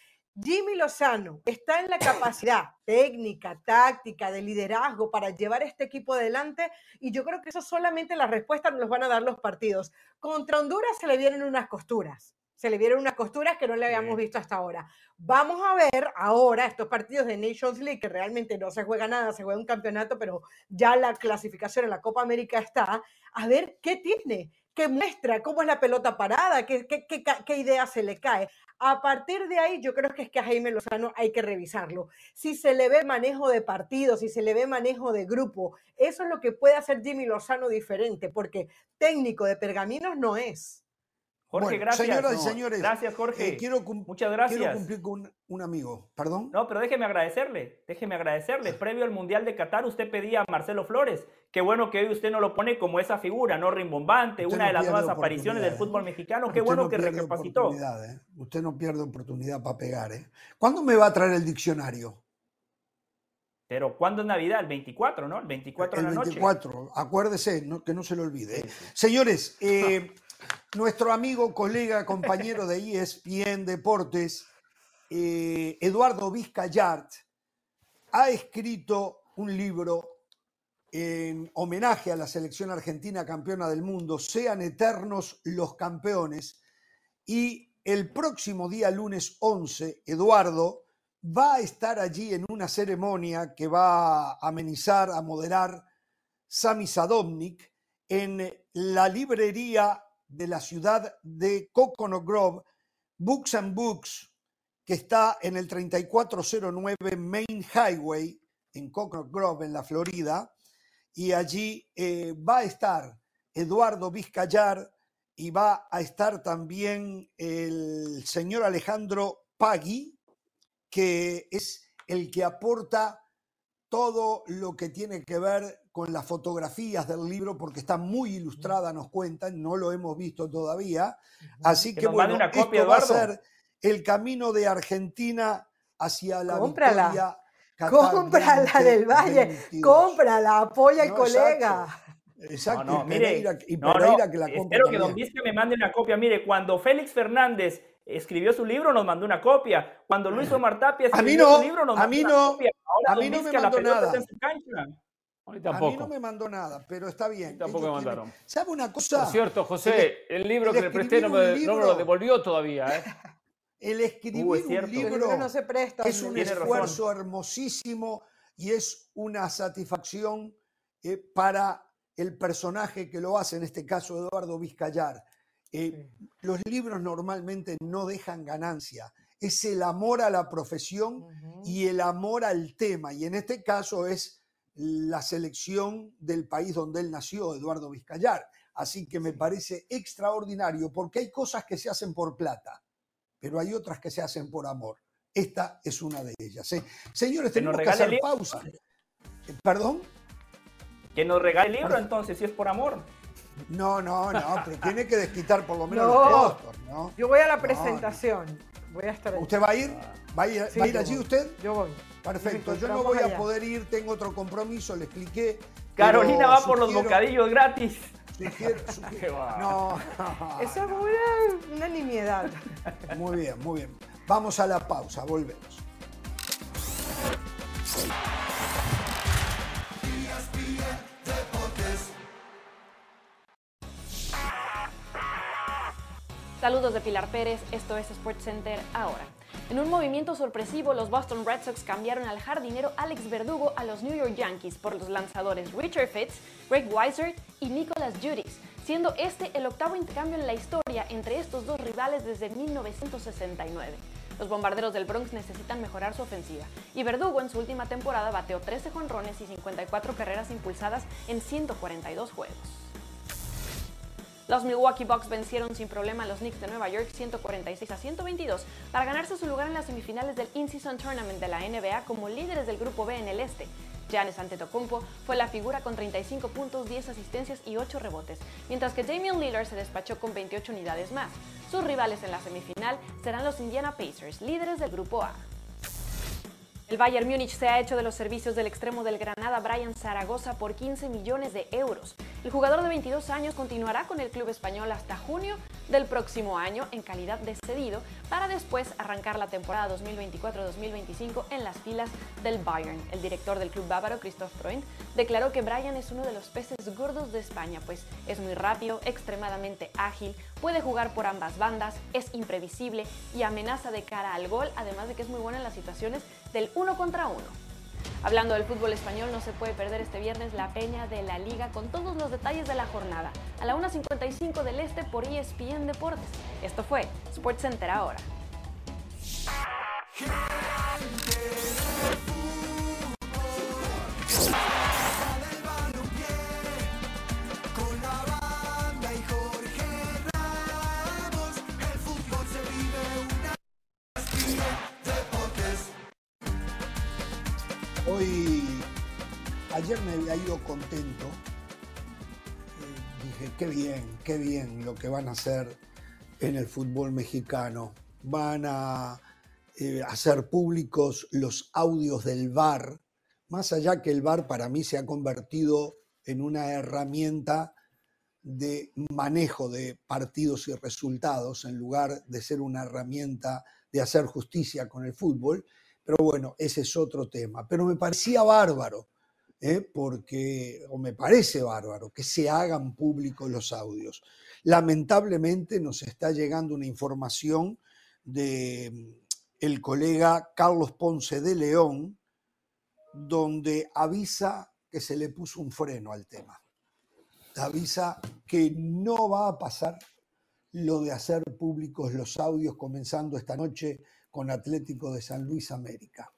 Jimmy Lozano está en la capacidad técnica, táctica, de liderazgo para llevar este equipo adelante y yo creo que eso solamente las respuestas nos los van a dar los partidos. Contra Honduras se le vieron unas costuras, se le vieron unas costuras que no le habíamos visto hasta ahora. Vamos a ver ahora estos partidos de Nations League, que realmente no se juega nada, se juega un campeonato, pero ya la clasificación en la Copa América está, a ver qué tiene, qué muestra, cómo es la pelota parada, qué idea se le cae. A partir de ahí, yo creo que es que a Jaime Lozano hay que revisarlo. Si se le ve manejo de partido, si se le ve manejo de grupo, eso es lo que puede hacer Jimmy Lozano diferente, porque técnico de pergaminos no es. Jorge, Bueno, gracias. señoras y señores, Gracias, Jorge. Eh, quiero, cumplir con un, un amigo. ¿Perdón? No, pero déjeme agradecerle, déjeme agradecerle. Previo al Mundial de Qatar, usted pedía a Marcelo Flores. Qué bueno que hoy usted no lo pone como esa figura, ¿no? Rimbombante, Usted una no de las nuevas apariciones del fútbol mexicano. Qué bueno no que recapacitó. ¿eh? Usted no pierde oportunidad para pegar, ¿eh? ¿Cuándo me va a traer el diccionario? Pero ¿cuándo es Navidad? El 24, ¿no? El 24 el de la noche. 24. Acuérdese, no- que no se lo olvide. ¿eh? Sí, sí. Señores, eh, nuestro amigo, colega, compañero de ESPN Deportes, eh, Eduardo Vizcayart, ha escrito un libro en homenaje a la selección argentina campeona del mundo, Sean eternos los campeones. Y el próximo día, lunes 11, Eduardo va a estar allí en una ceremonia que va a amenizar, a moderar Sami Sadovnik en la librería de la ciudad de Coconut Grove, Books and Books, que está en el 3409 Main Highway, en Coconut Grove, en la Florida. Y allí eh, va a estar Eduardo Vizcayar y va a estar también el señor Alejandro Pagui, que es el que aporta todo lo que tiene que ver con las fotografías del libro porque está muy ilustrada, nos cuentan, no lo hemos visto todavía. Así Que que, bueno, una copia, esto va a ser el camino de Argentina hacia la Cómprala. victoria. Qatar Cómprala del Valle, 2022. cómprala, apoya al No, colega. Exacto, No, no, y mire, Pereira, y no, no, Pereira que la compre espero que Don. Vizca me mande una copia. Mire, cuando Félix Fernández escribió su libro, nos mandó una copia. Cuando Luis Omar Tapia A mí escribió no, su libro, nos a mandó mí una no, copia. Ahora a Don mí no me Vizca, la mandó nada. está en su cancha. A mí A mí no me mandó nada, pero está bien. Tampoco me tienen- mandaron. ¿Sabe una cosa? Por cierto, José, el libro el que le presté no me, no lo devolvió todavía. ¿eh? El escribir Uh, es un libro no se prestan. es un razón. esfuerzo hermosísimo y es una satisfacción eh, para el personaje que lo hace, en este caso Eduardo Vizcayar. Eh, Los libros normalmente no dejan ganancia, es el amor a la profesión y el amor al tema, y en este caso es la selección del país donde él nació, Eduardo Vizcayar. Así que me parece extraordinario porque hay cosas que se hacen por plata, pero hay otras que se hacen por amor. Esta es una de ellas. ¿eh? Señores, tenemos que hacer pausa. Eh, ¿Perdón? Que nos regale el libro entonces, si es por amor. No, no, no, pero tiene que desquitar por lo menos No. los costos, ¿no? Yo voy a la No, presentación. Voy a estar ahí. ¿Usted va a ir? ¿Va a ir, Sí, va a ir allí voy. usted? Yo voy. Perfecto, yo no voy a poder ir, tengo otro compromiso, le expliqué. Carolina va por los bocadillos gratis. sugiero- sugiero- Qué va. no, Eso es una, una nimiedad. muy bien, muy bien. Vamos a la pausa, volvemos. Saludos de Pilar Pérez, esto es SportsCenter ahora. En un movimiento sorpresivo, los Boston Red Sox cambiaron al jardinero Alex Verdugo a los New York Yankees por los lanzadores Richard Fitz, Greg Weiser y Nicholas Judis, siendo este el octavo intercambio en la historia entre estos dos rivales desde 1969. Los bombarderos del Bronx necesitan mejorar su ofensiva y Verdugo en su última temporada bateó 13 jonrones y 54 carreras impulsadas en 142 juegos. Los Milwaukee Bucks vencieron sin problema a los Knicks de Nueva York 146 a 122 para ganarse su lugar en las semifinales del In-Season Tournament de la NBA como líderes del Grupo B en el Este. Giannis Antetokounmpo fue la figura con 35 puntos, 10 asistencias y 8 rebotes, mientras que Damian Lillard se despachó con 28 unidades más. Sus rivales en la semifinal serán los Indiana Pacers, líderes del Grupo A. El Bayern Múnich se ha hecho de los servicios del extremo del Granada Brian Zaragoza por 15 millones de euros. El jugador de 22 años continuará con el club español hasta junio del próximo año en calidad de cedido para después arrancar la temporada 2024-2025 en las filas del Bayern. El director del club bávaro, Christoph Freund, declaró que Brian es uno de los peces gordos de España, pues es muy rápido, extremadamente ágil, puede jugar por ambas bandas, es imprevisible y amenaza de cara al gol, además de que es muy bueno en las situaciones del uno contra uno. Hablando del fútbol español, no se puede perder este viernes la peña de la liga con todos los detalles de la jornada. A la 1.55 del este por ESPN Deportes. Esto fue SportsCenter ahora. Contento. Eh, dije, qué bien, qué bien lo que van a hacer en el fútbol mexicano. Van a eh, hacer públicos los audios del VAR, más allá que el VAR para mí se ha convertido en una herramienta de manejo de partidos y resultados en lugar de ser una herramienta de hacer justicia con el fútbol. Pero bueno, ese es otro tema. Pero me parecía bárbaro, ¿eh? porque, o me parece bárbaro, que se hagan públicos los audios. Lamentablemente nos está llegando una información de mm, el colega Carlos Ponce de León, donde avisa que se le puso un freno al tema. Avisa que no va a pasar lo de hacer públicos los audios comenzando esta noche con Atlético de San Luis América.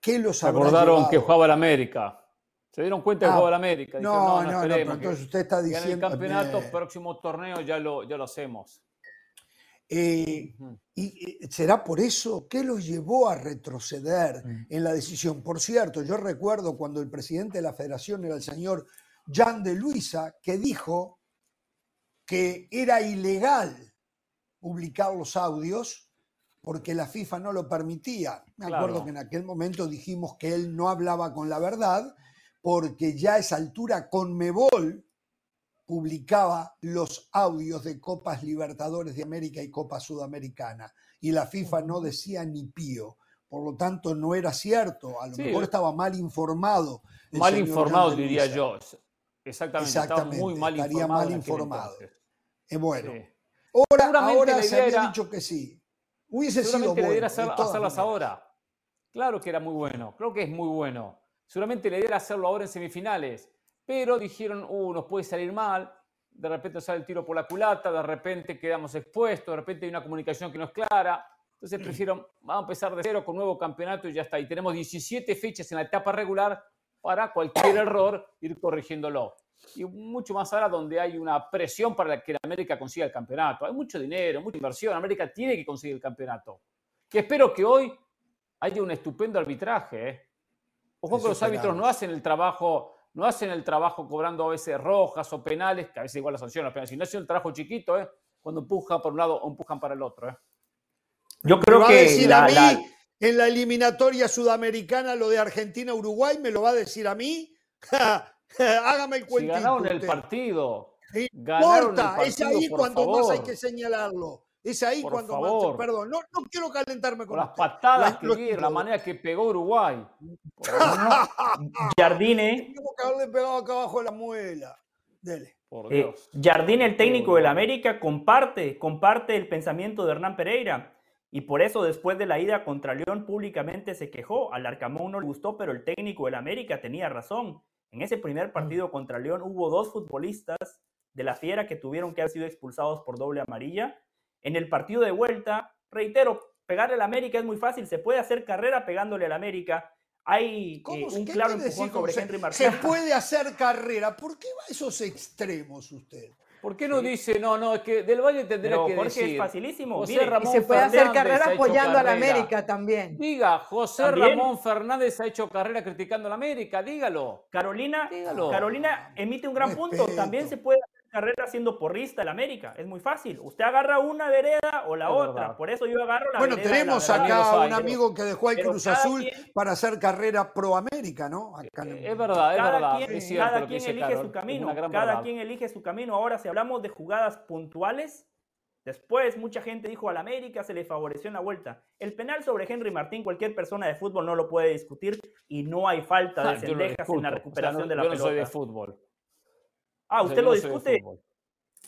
¿Qué los acordaron llevado? que jugaba el América. Se dieron cuenta Ah, jugaba el América. Dijeron, no, no, no, no, no, pero entonces usted está diciendo... el campeonato, Eh, próximo torneo ya lo, ya lo hacemos. Eh, ¿Y eh, será por eso? ¿Qué los llevó a retroceder Mm. en la decisión? Por cierto, yo recuerdo cuando el presidente de la federación era el señor Jan de Luisa, que dijo que era ilegal publicar los audios porque la FIFA no lo permitía. Me acuerdo Claro. que en aquel momento dijimos que él no hablaba con la verdad porque ya a esa altura Conmebol publicaba los audios de Copas Libertadores de América y Copa Sudamericana y la FIFA no decía ni pío. Por lo tanto, no era cierto. A lo Sí. mejor estaba mal informado. Mal informado, diría yo. Exactamente, estaba muy mal estaría informado. mal informado. Eh, bueno, Sí. ahora, ahora se había era- dicho que sí. Hubiese sido bueno. hacer- hacerlas maneras. ahora. Claro que era muy bueno, creo que es muy bueno. Seguramente la idea era hacerlo ahora en semifinales, pero dijeron, uh, nos puede salir mal, de repente sale el tiro por la culata, de repente quedamos expuestos, de repente hay una comunicación que no es clara. Entonces prefiero, vamos a empezar de cero con nuevo campeonato y ya está. Y tenemos 17 fechas en la etapa regular para cualquier error ir corrigiéndolo. Y mucho más ahora donde hay una presión para que la América consiga el campeonato. Hay mucho dinero, mucha inversión. América tiene que conseguir el campeonato. Que espero que hoy haya un estupendo arbitraje. ¿eh? Ojo que los árbitros no hacen el trabajo, no hacen el trabajo cobrando a veces rojas o penales, que a veces igual la sanción, los penales, sino hacen el trabajo chiquito, ¿eh? cuando empujan para un lado o empujan para el otro. ¿eh? Yo creo va a que decir la- a mí, la- en la eliminatoria sudamericana, lo de Argentina-Uruguay, ¿me lo va a decir a mí? Hágame el Si cuentito. ganaron el partido, el importa, es ahí por cuando más hay que señalarlo. Es ahí Por cuando favor. Perdón, no, no quiero calentarme con con las usted. patadas La- que lo dieron, la manera que pegó Uruguay. Jardine, Tengo que haberle pegado acá abajo de la muela. Dele. Por Eh, Dios. Jardine, el técnico del. América, comparte, comparte el pensamiento de Hernán Pereira. Y por eso, después de la ida contra León, públicamente se quejó. Al Arcamón no le gustó, pero el técnico del América tenía razón. En ese primer partido contra León hubo dos futbolistas de la Fiera que tuvieron que haber sido expulsados por doble amarilla. En el partido de vuelta, reitero, pegarle al América es muy fácil. Se puede hacer carrera pegándole al América. Hay ¿Cómo- eh, un claro empujón sobre se- Henry Se Martín. puede hacer carrera. ¿Por qué va a esos extremos usted? ¿Por qué no dice, no, no, es que Del Valle tendría Pero que Jorge, decir. es facilísimo. José Mire, Y Ramón se puede hacer carrera apoyando a la. América también. Diga, José También. Ramón Fernández ha hecho carrera criticando a la América, dígalo. Carolina, Dígalo. Carolina emite un gran punto. También se puede hacer carrera siendo porrista en América. Es muy fácil. Usted agarra una vereda o la Es otra. verdad. Por eso yo agarro la Bueno, vereda de la tenemos acá un amigo que dejó el pero Cruz Azul quien- para hacer carrera pro América, ¿no? Acá en- Es verdad, es Cada verdad. quien, es cierto cada quien elige Carol, su es camino. Cada verdad. quien elige su camino. Ahora, si hablamos de jugadas puntuales, después mucha gente dijo al América se le favoreció en la vuelta. El penal sobre Henry Martín, cualquier persona de fútbol no lo puede discutir y no hay falta de Ah, yo lo cendejas en la O sea, recuperación no- de la yo no pelota. soy de fútbol. Ah, O sea, ¿usted lo discute?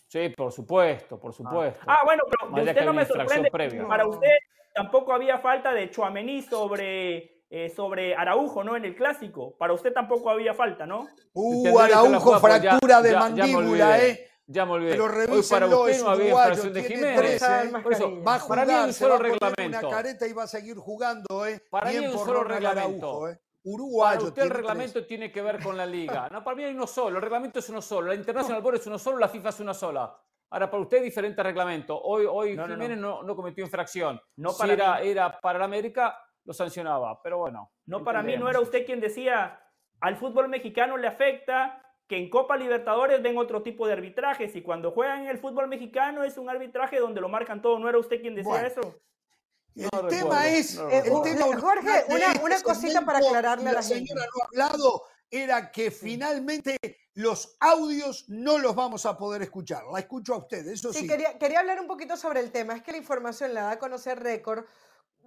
Sí, por supuesto, por supuesto. Ah, bueno, pero de usted no me sorprende. previa. Para usted tampoco había falta de Chuamení sobre, eh, sobre Araujo, ¿no? En el clásico. Para usted tampoco había falta, ¿no? Uh, Araujo, pues ya- fractura de ya- ya mandíbula, olvidé. ¿eh? Ya me olvidé. Pero Hoy para usted es no había infracción de tiene Jiménez. tres, ¿eh? Por eso, Va a para mí jugar, un se solo va a poner reglamento. una careta y va a seguir jugando, ¿eh? Para mí Bien hay un por solo reglamento. Araujo, ¿eh? Para usted el reglamento tres. tiene que ver con la liga. No, para mí hay uno solo. El reglamento es uno solo. La International Board es uno solo, la FIFA es una sola. Ahora, para usted diferente reglamento. Hoy, hoy No. Jiménez no, no cometió infracción. No si para era, mí. era para la América, lo sancionaba. Pero bueno. No, para mí no era usted quien decía al fútbol mexicano le afecta que en Copa Libertadores ven otro tipo de arbitrajes y cuando juegan en el fútbol mexicano es un arbitraje donde lo marcan todo. ¿No era usted quien decía Bueno. eso? El No tema recuerdo, es. no el recuerdo. tema Jorge, una- una cosita para aclararle a la señora gente. no ha hablado, era que finalmente los audios no los vamos a poder escuchar. La escucho a usted, eso sí. Sí, quería, quería hablar un poquito sobre el tema. Es que la información la da a conocer Récord,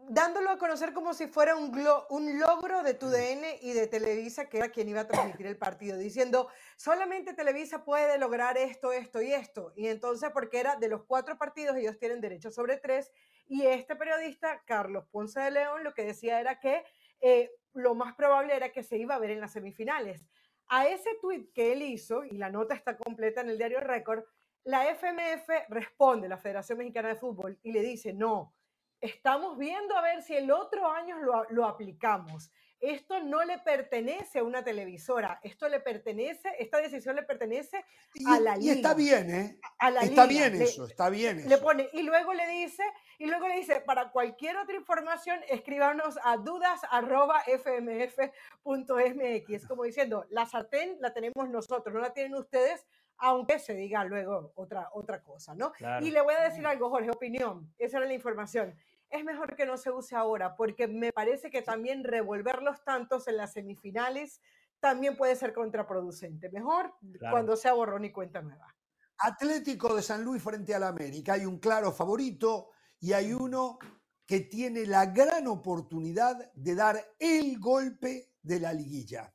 dándolo a conocer como si fuera un, glo- un logro de TUDN y de Televisa, que era quien iba a transmitir el partido, diciendo, solamente Televisa puede lograr esto, esto y esto. Y entonces, porque era de los cuatro partidos, ellos tienen derecho sobre tres. Y este periodista, Carlos Ponce de León, lo que decía era que eh, lo más probable era que se iba a ver en las semifinales. A ese tuit que él hizo, y la nota está completa en el diario Récord, la FMF responde, la Federación Mexicana de Fútbol, y le dice, no, estamos viendo a ver si el otro año lo, lo aplicamos. Esto no le pertenece a una televisora, esto le pertenece, esta decisión le pertenece Y, a la y liga. está bien, ¿eh? a la Está liga. bien Le- eso, está bien le eso. pone y luego le dice y luego le dice para cualquier otra información escríbanos a dudas@fmf.mx como diciendo la sartén la tenemos nosotros no la tienen ustedes aunque se diga luego otra otra cosa no Claro. y le voy a decir algo Jorge opinión esa era la información es mejor que no se use ahora porque me parece que también revolver los tantos en las semifinales también puede ser contraproducente mejor Claro. cuando sea borrón y cuenta nueva Atlético de San Luis frente al América. Hay un claro favorito y hay uno que tiene la gran oportunidad de dar el golpe de la liguilla.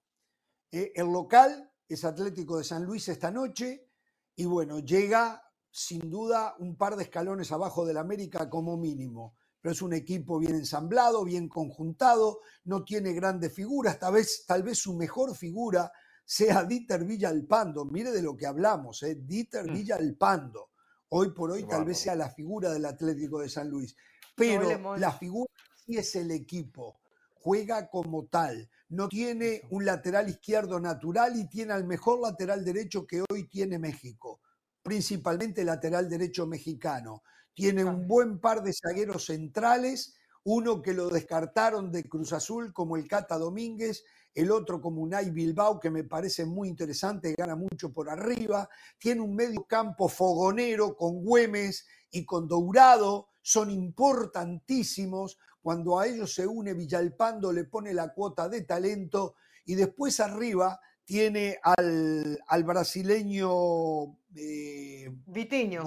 Eh, el local es Atlético de San Luis esta noche y bueno, llega sin duda un par de escalones abajo del América como mínimo. Pero es un equipo bien ensamblado, bien conjuntado, no tiene grandes figuras, tal vez, tal vez su mejor figura sea Dieter Villalpando. Mire de lo que hablamos, ¿eh? Dieter Mm. Villalpando. Hoy por hoy tal vez sea la figura del Atlético de San Luis. Pero la figura sí es el equipo. Juega como tal. No tiene un lateral izquierdo natural y tiene al mejor lateral derecho que hoy tiene México. Principalmente lateral derecho mexicano. Tiene un buen par de zagueros centrales, uno que lo descartaron de Cruz Azul como el Cata Domínguez, el otro como Unai Bilbao, que me parece muy interesante, gana mucho por arriba. Tiene un medio campo fogonero con Güemes y con Dourado, son importantísimos. Cuando a ellos se une Villalpando, le pone la cuota de talento y después arriba tiene al, al brasileño. eh, Vitiño.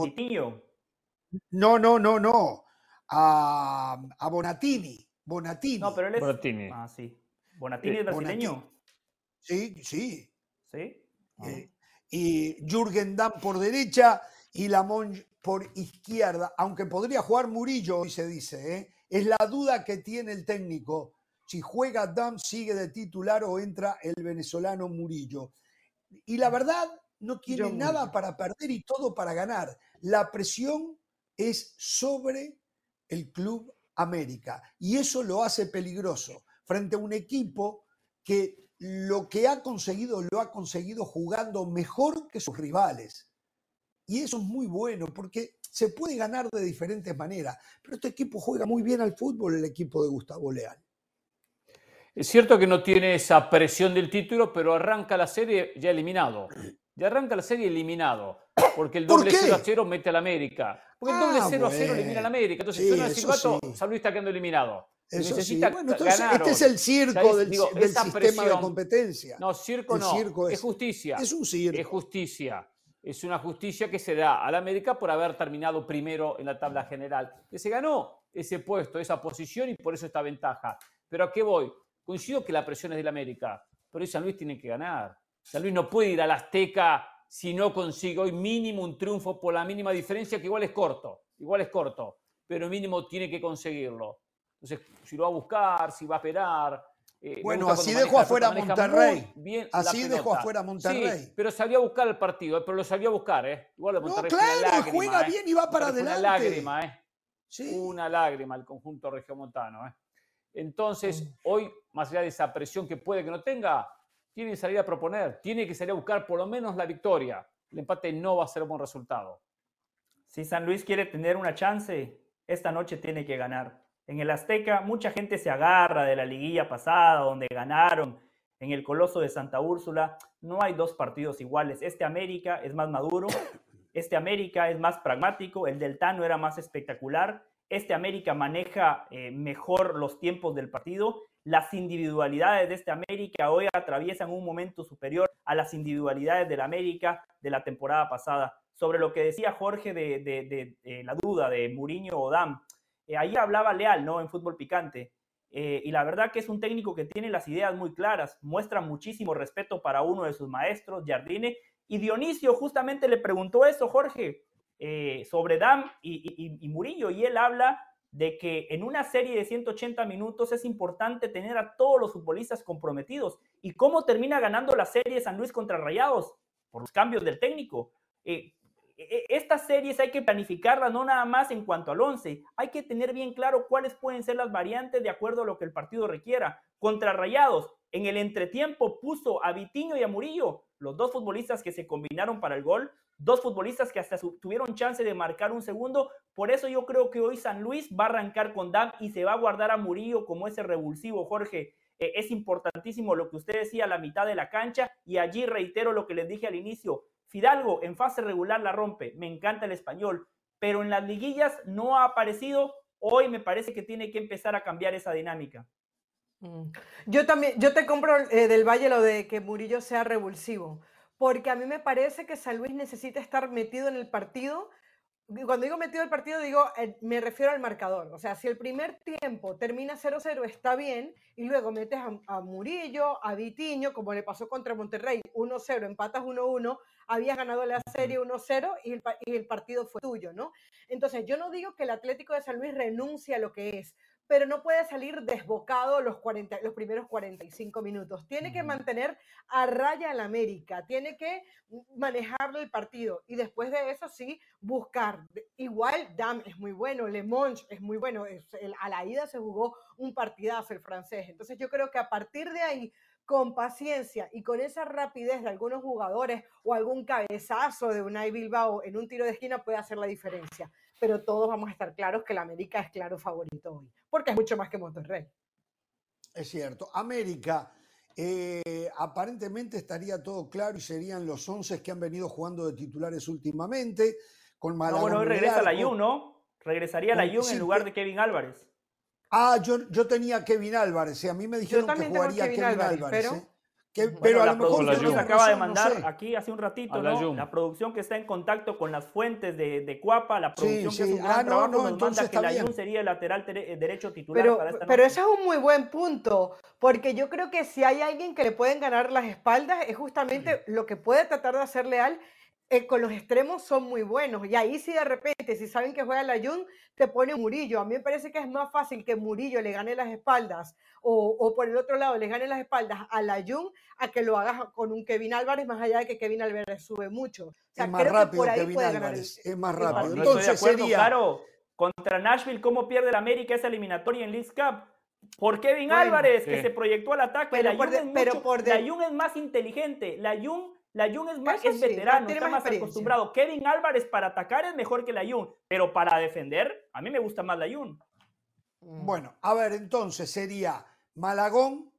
No, no, no, no. A, a Bonatini. Bonatini. No, pero él es. Bonatini. Ah, sí. Bonatini es brasileño. Bonatini. Sí, sí. Sí. Ah. Eh, y Jürgen Damm por derecha y Lamont por izquierda, aunque podría jugar Murillo, hoy se dice. ¿eh? Es la duda que tiene el técnico. Si juega Damm, sigue de titular o entra el venezolano Murillo. Y la verdad, no tiene Yo nada Murillo. para perder y todo para ganar. La presión es sobre el Club América y eso lo hace peligroso frente a un equipo que lo que ha conseguido lo ha conseguido jugando mejor que sus rivales. Y eso es muy bueno porque se puede ganar de diferentes maneras. Pero este equipo juega muy bien al fútbol, el equipo de Gustavo Leal. Es cierto que no tiene esa presión del título, pero arranca la serie ya eliminado. Ya arranca la serie eliminado. Porque el ¿Por doble qué? 0 a 0 mete al América. Porque el doble Ah, 0 a 0 bueno. elimina al América. Entonces, Sí, suena el silbato, sí. San Luis está quedando eliminado. Eso Necesita sí. Bueno, entonces este es el circo del, Digo, del sistema de presión- competencia. No, circo El no. circo es, es- justicia. es un circo. Es justicia. Es una justicia que se da al América por haber terminado primero en la tabla general. Que se ganó ese puesto, esa posición y por eso esta ventaja. Pero ¿a qué voy? Coincido que la presión es del América, pero hoy San Luis tiene que ganar. San Luis no puede ir al Azteca si no consigue hoy mínimo un triunfo por la mínima diferencia, que igual es corto, igual es corto, pero mínimo tiene que conseguirlo. Entonces, si lo va a buscar, si va a esperar. eh, Bueno, así dejó maneja afuera maneja Monterrey. bien Así dejó afuera Monterrey. Sí, pero salió a buscar el partido, eh, pero lo salió a buscar, ¿eh? Igual No, Monterrey una claro, lágrima, juega ¿eh? bien y va para Monterrey adelante. Una lágrima, ¿eh? Sí. Una lágrima el conjunto regiomontano, ¿eh? Entonces, Mm. hoy, más allá de esa presión que puede que no tenga, tiene que salir a proponer, tiene que salir a buscar por lo menos la victoria. El empate no va a ser un buen resultado. Si San Luis quiere tener una chance, esta noche tiene que ganar. En el Azteca, mucha gente se agarra de la liguilla pasada, donde ganaron en el Coloso de Santa Úrsula. No hay dos partidos iguales. Este América es más maduro, este América es más pragmático, el del Tano era más espectacular. Este América maneja eh, mejor los tiempos del partido. Las individualidades de este América hoy atraviesan un momento superior a las individualidades del América de la temporada pasada. Sobre lo que decía Jorge de, de- la duda de Muriño o Dam, eh, ahí hablaba Leal, ¿no? En fútbol picante. Eh, y la verdad que es un técnico que tiene las ideas muy claras, muestra muchísimo respeto para uno de sus maestros, Jardine. Y Dionisio justamente le preguntó eso, Jorge, eh, sobre Dam y- y Murillo. Y él habla de que en una serie de 180 minutos es importante tener a todos los futbolistas comprometidos. ¿Y cómo termina ganando la serie San Luis contra Rayados? Por los cambios del técnico. Eh, e, estas series hay que planificarlas no nada más en cuanto al 11, hay que tener bien claro cuáles pueden ser las variantes de acuerdo a lo que el partido requiera. Contra Rayados, en el entretiempo puso a Vitiño y a Murillo, los dos futbolistas que se combinaron para el gol, dos futbolistas que hasta tuvieron chance de marcar un segundo. Por eso yo creo que hoy San Luis va a arrancar con Dam y se va a guardar a Murillo como ese revulsivo, Jorge. Eh, es importantísimo lo que usted decía la mitad de la cancha y allí reitero lo que les dije al inicio. Fidalgo en fase regular la rompe, me encanta el español, pero en las liguillas no ha aparecido. Hoy me parece que tiene que empezar a cambiar esa dinámica. Mm. Yo también, yo te compro eh, del Valle lo de que Murillo sea revulsivo, porque a mí me parece que San Luis necesita estar metido en el partido. Cuando digo metido en el partido, digo, eh, me refiero al marcador. O sea, si el primer tiempo termina 0-0, está bien, y luego metes a, a, Murillo, a Vitiño, como le pasó contra Monterrey, 1-0, empatas 1-1, habías ganado la serie 1-0 y el, y el partido fue tuyo, ¿no? Entonces, yo no digo que el Atlético de San Luis renuncie a lo que es, pero no puede salir desbocado los, 40, los primeros 45 minutos. Tiene que mantener a raya al América, tiene que manejarlo el partido y después de eso sí buscar. Igual Dam es muy bueno, Le Monge es muy bueno, a la ida se jugó un partidazo el francés. Entonces yo creo que a partir de ahí con paciencia y con esa rapidez de algunos jugadores o algún cabezazo de Unai Bilbao en un tiro de esquina puede hacer la diferencia pero todos vamos a estar claros que la América es claro favorito hoy, porque es mucho más que Monterrey. Es cierto. América, eh, aparentemente estaría todo claro y serían los 11 que han venido jugando de titulares últimamente. Con Malagón no, bueno, hoy regresa la Jun, ¿no? Regresaría la Jun en lugar de Kevin Álvarez. Ah, yo, yo tenía Kevin Álvarez. y A mí me dijeron que jugaría Kevin, Álvarez. pero... ¿eh? Pero a lo mejor nos acaba de mandar aquí hace un ratito, ¿no? La producción que está en contacto con las fuentes de, de Cuapa, la producción que hace un gran ah, trabajo, no, nos manda que la Jun sería el lateral eh, derecho titular pero, para esta Pero ese es un muy buen punto, porque yo creo que si hay alguien que le pueden ganar las espaldas, es justamente lo que puede tratar de hacer Leal eh, con los extremos son muy buenos. Y ahí si de repente, si saben que juega la Jun, te pone Murillo. A mí me parece que es más fácil que Murillo le gane las espaldas o, o por el otro lado le gane las espaldas a la Jun a que lo hagas con un Kevin Álvarez, más allá de que Kevin Álvarez sube mucho. O sea, es más rápido que Kevin Álvarez. es más rápido. Entonces sería... claro, contra Nashville, ¿cómo pierde la América esa eliminatoria en League Cup? Por Kevin Álvarez, que se proyectó al ataque. Pero, la Jun, es, pero por la Jun es más inteligente. La Jun la Jun es, más, es veterano, está más, acostumbrado. Kevin Álvarez para atacar es mejor que la Jun, pero para defender, a mí me gusta más la Jun. Mm. Bueno, a ver, entonces sería Malagón,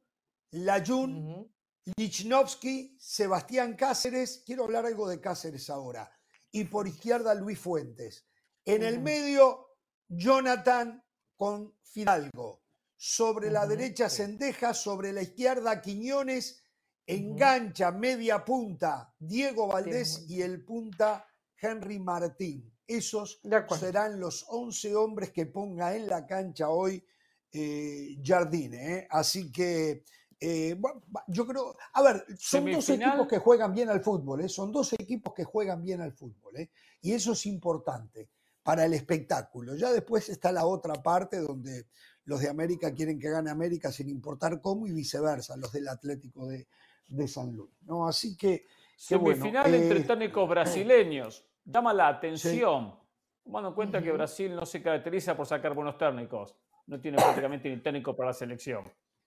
Layun, Lichnowsky, Sebastián Cáceres. Quiero hablar algo de Cáceres ahora. Y por izquierda, Luis Fuentes. En el medio, Jonathan con Fidalgo. Sobre la derecha, Sendeja. Sobre la izquierda, Quiñones Engancha media punta Diego Valdés y el punta Henry Martín. Esos serán los 11 hombres que ponga en la cancha hoy eh, Jardine. ¿eh? Así que, eh, yo creo, a ver, son dos equipos que juegan bien al fútbol, son dos equipos que juegan bien al fútbol, y eso es importante para el espectáculo. Ya después está la otra parte donde los de América quieren que gane América sin importar cómo y viceversa, los del Atlético de, de San Luis. ¿no? Así que. Semifinal entre eh, técnicos brasileños. Llama la atención. Tomando en cuenta que Brasil no se caracteriza por sacar buenos técnicos. No tiene prácticamente ni técnico para la selección.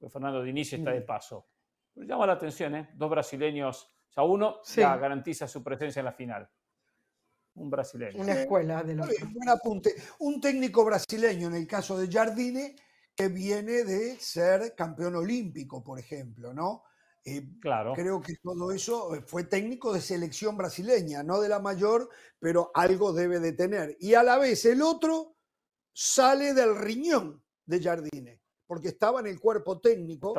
Fernando Diniz está de paso. Pero llama la atención, ¿eh? Dos brasileños. O sea, uno ya garantiza su presencia en la final. Un brasileño. Una escuela de los. Buen apunte. Un técnico brasileño, en el caso de Jardine, que viene de ser campeón olímpico, por ejemplo, ¿no? Eh, claro. Creo que todo eso eh, fue técnico de selección brasileña, no de la mayor, pero algo debe de tener. Y a la vez el otro sale del riñón de Jardine, porque estaba en el cuerpo técnico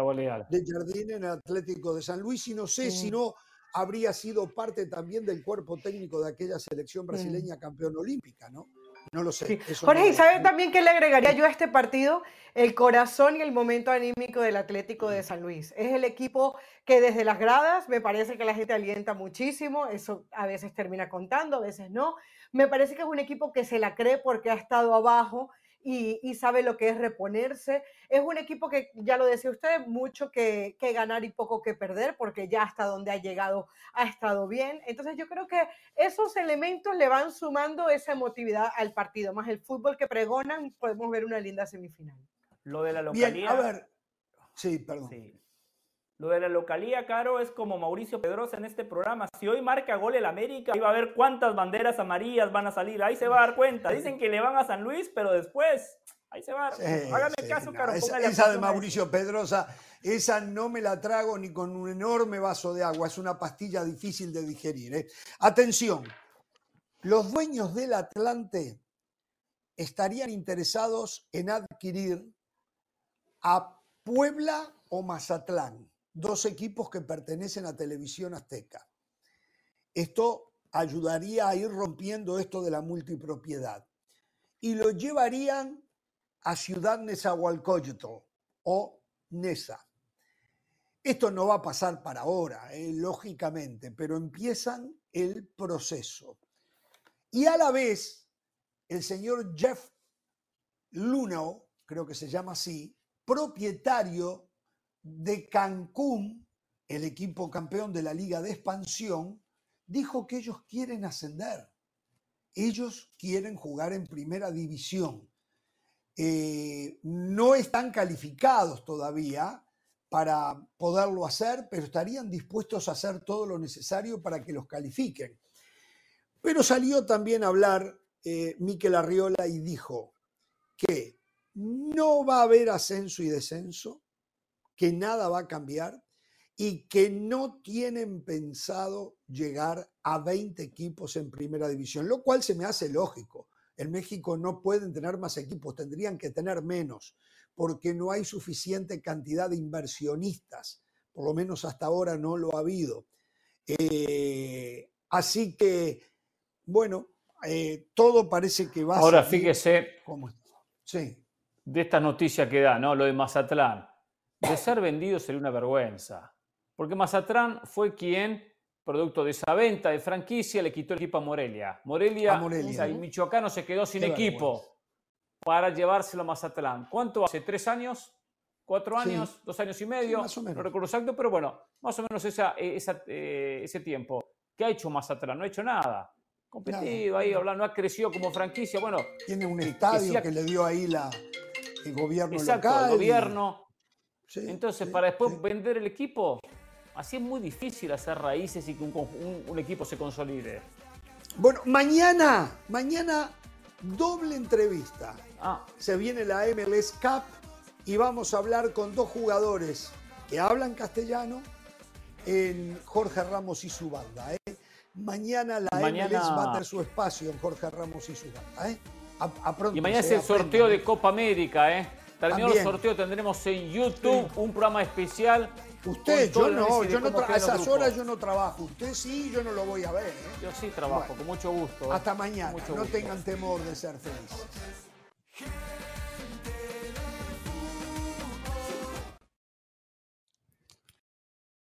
de Jardine en el Atlético de San Luis y no sé si no habría sido parte también del cuerpo técnico de aquella selección brasileña campeón olímpica, ¿no? No lo sé. Jorge, ¿y sabe también qué le agregaría yo a este partido? El corazón y el momento anímico del Atlético de San Luis. Es el equipo que desde las gradas me parece que la gente alienta muchísimo. Eso a veces termina contando, a veces no. Me parece que es un equipo que se la cree porque ha estado abajo y, sabe lo que es reponerse. Es un equipo que, ya lo decía usted, mucho que, ganar y poco que perder, porque ya hasta donde ha llegado ha estado bien. Entonces yo creo que esos elementos le van sumando esa emotividad al partido, más el fútbol que pregonan, podemos ver una linda semifinal. Lo de la localidad. Bien, a ver. Sí, perdón. Lo de la localía, Caro, es como Mauricio Pedrosa en este programa. Si hoy marca gol el América, iba a ver cuántas banderas amarillas van a salir. Ahí se va a dar cuenta. Dicen que le van a San Luis, pero después, ahí se va. Hágame caso, Caro. esa, de Mauricio Pedrosa, esa no me la trago ni con un enorme vaso de agua. Es una pastilla difícil de digerir. ¿eh? Atención, los dueños del Atlante estarían interesados en adquirir a Puebla o Mazatlán dos equipos que pertenecen a Televisión Azteca. Esto ayudaría a ir rompiendo esto de la multipropiedad y lo llevarían a Ciudad Nezahualcóyotl o Nesa. Esto no va a pasar para ahora, eh, lógicamente, pero empiezan el proceso. Y a la vez, el señor Jeff Luno, creo que se llama así, propietario de Cancún, el equipo campeón de la Liga de Expansión, dijo que ellos quieren ascender. Ellos quieren jugar en primera división. Eh, no están calificados todavía para poderlo hacer, pero estarían dispuestos a hacer todo lo necesario para que los califiquen. Pero salió también a hablar eh, Miquel Arriola y dijo que no va a haber ascenso y descenso, que nada va a cambiar y que no tienen pensado llegar a 20 equipos en primera división, lo cual se me hace lógico. En México no pueden tener más equipos, tendrían que tener menos, porque no hay suficiente cantidad de inversionistas, por lo menos hasta ahora no lo ha habido. Eh, así que, bueno, eh, todo parece que va ahora, a... Ahora fíjese, sí. de esta noticia que da, ¿no? Lo de Mazatlán de ser vendido sería una vergüenza. Porque Mazatlán fue quien, producto de esa venta de franquicia, le quitó el equipo a Morelia. Morelia, a el michoacano se quedó sin equipo para llevárselo a Mazatlán. ¿Cuánto hace? ¿Tres años? ¿Cuatro años? ¿Dos años y medio? más o menos. No recuerdo exacto, pero bueno, más o menos eh, ese tiempo. ¿Qué ha hecho Mazatlán? No ha hecho nada. Competido ahí, no ha crecido como franquicia. Bueno, tiene un estadio que, le dio ahí la, el gobierno exacto, local. El gobierno. Entonces, para después vender el equipo, así es muy difícil hacer raíces y que un, equipo se consolide. Bueno, mañana, mañana doble entrevista. Ah. Se viene la MLS Cup y vamos a hablar con dos jugadores que hablan castellano en Jorge Ramos y su banda. ¿eh? Mañana la MLS va a tener su espacio en Jorge Ramos y su banda. ¿eh? y mañana es el sorteo de Copa América, ¿eh? Terminado el sorteo, tendremos en YouTube un programa especial. Usted, yo no, yo no a esas horas yo no trabajo. Usted sí, yo no lo voy a ver. ¿eh? Yo sí trabajo, con mucho gusto. Hasta mañana, no tengan temor de ser felices.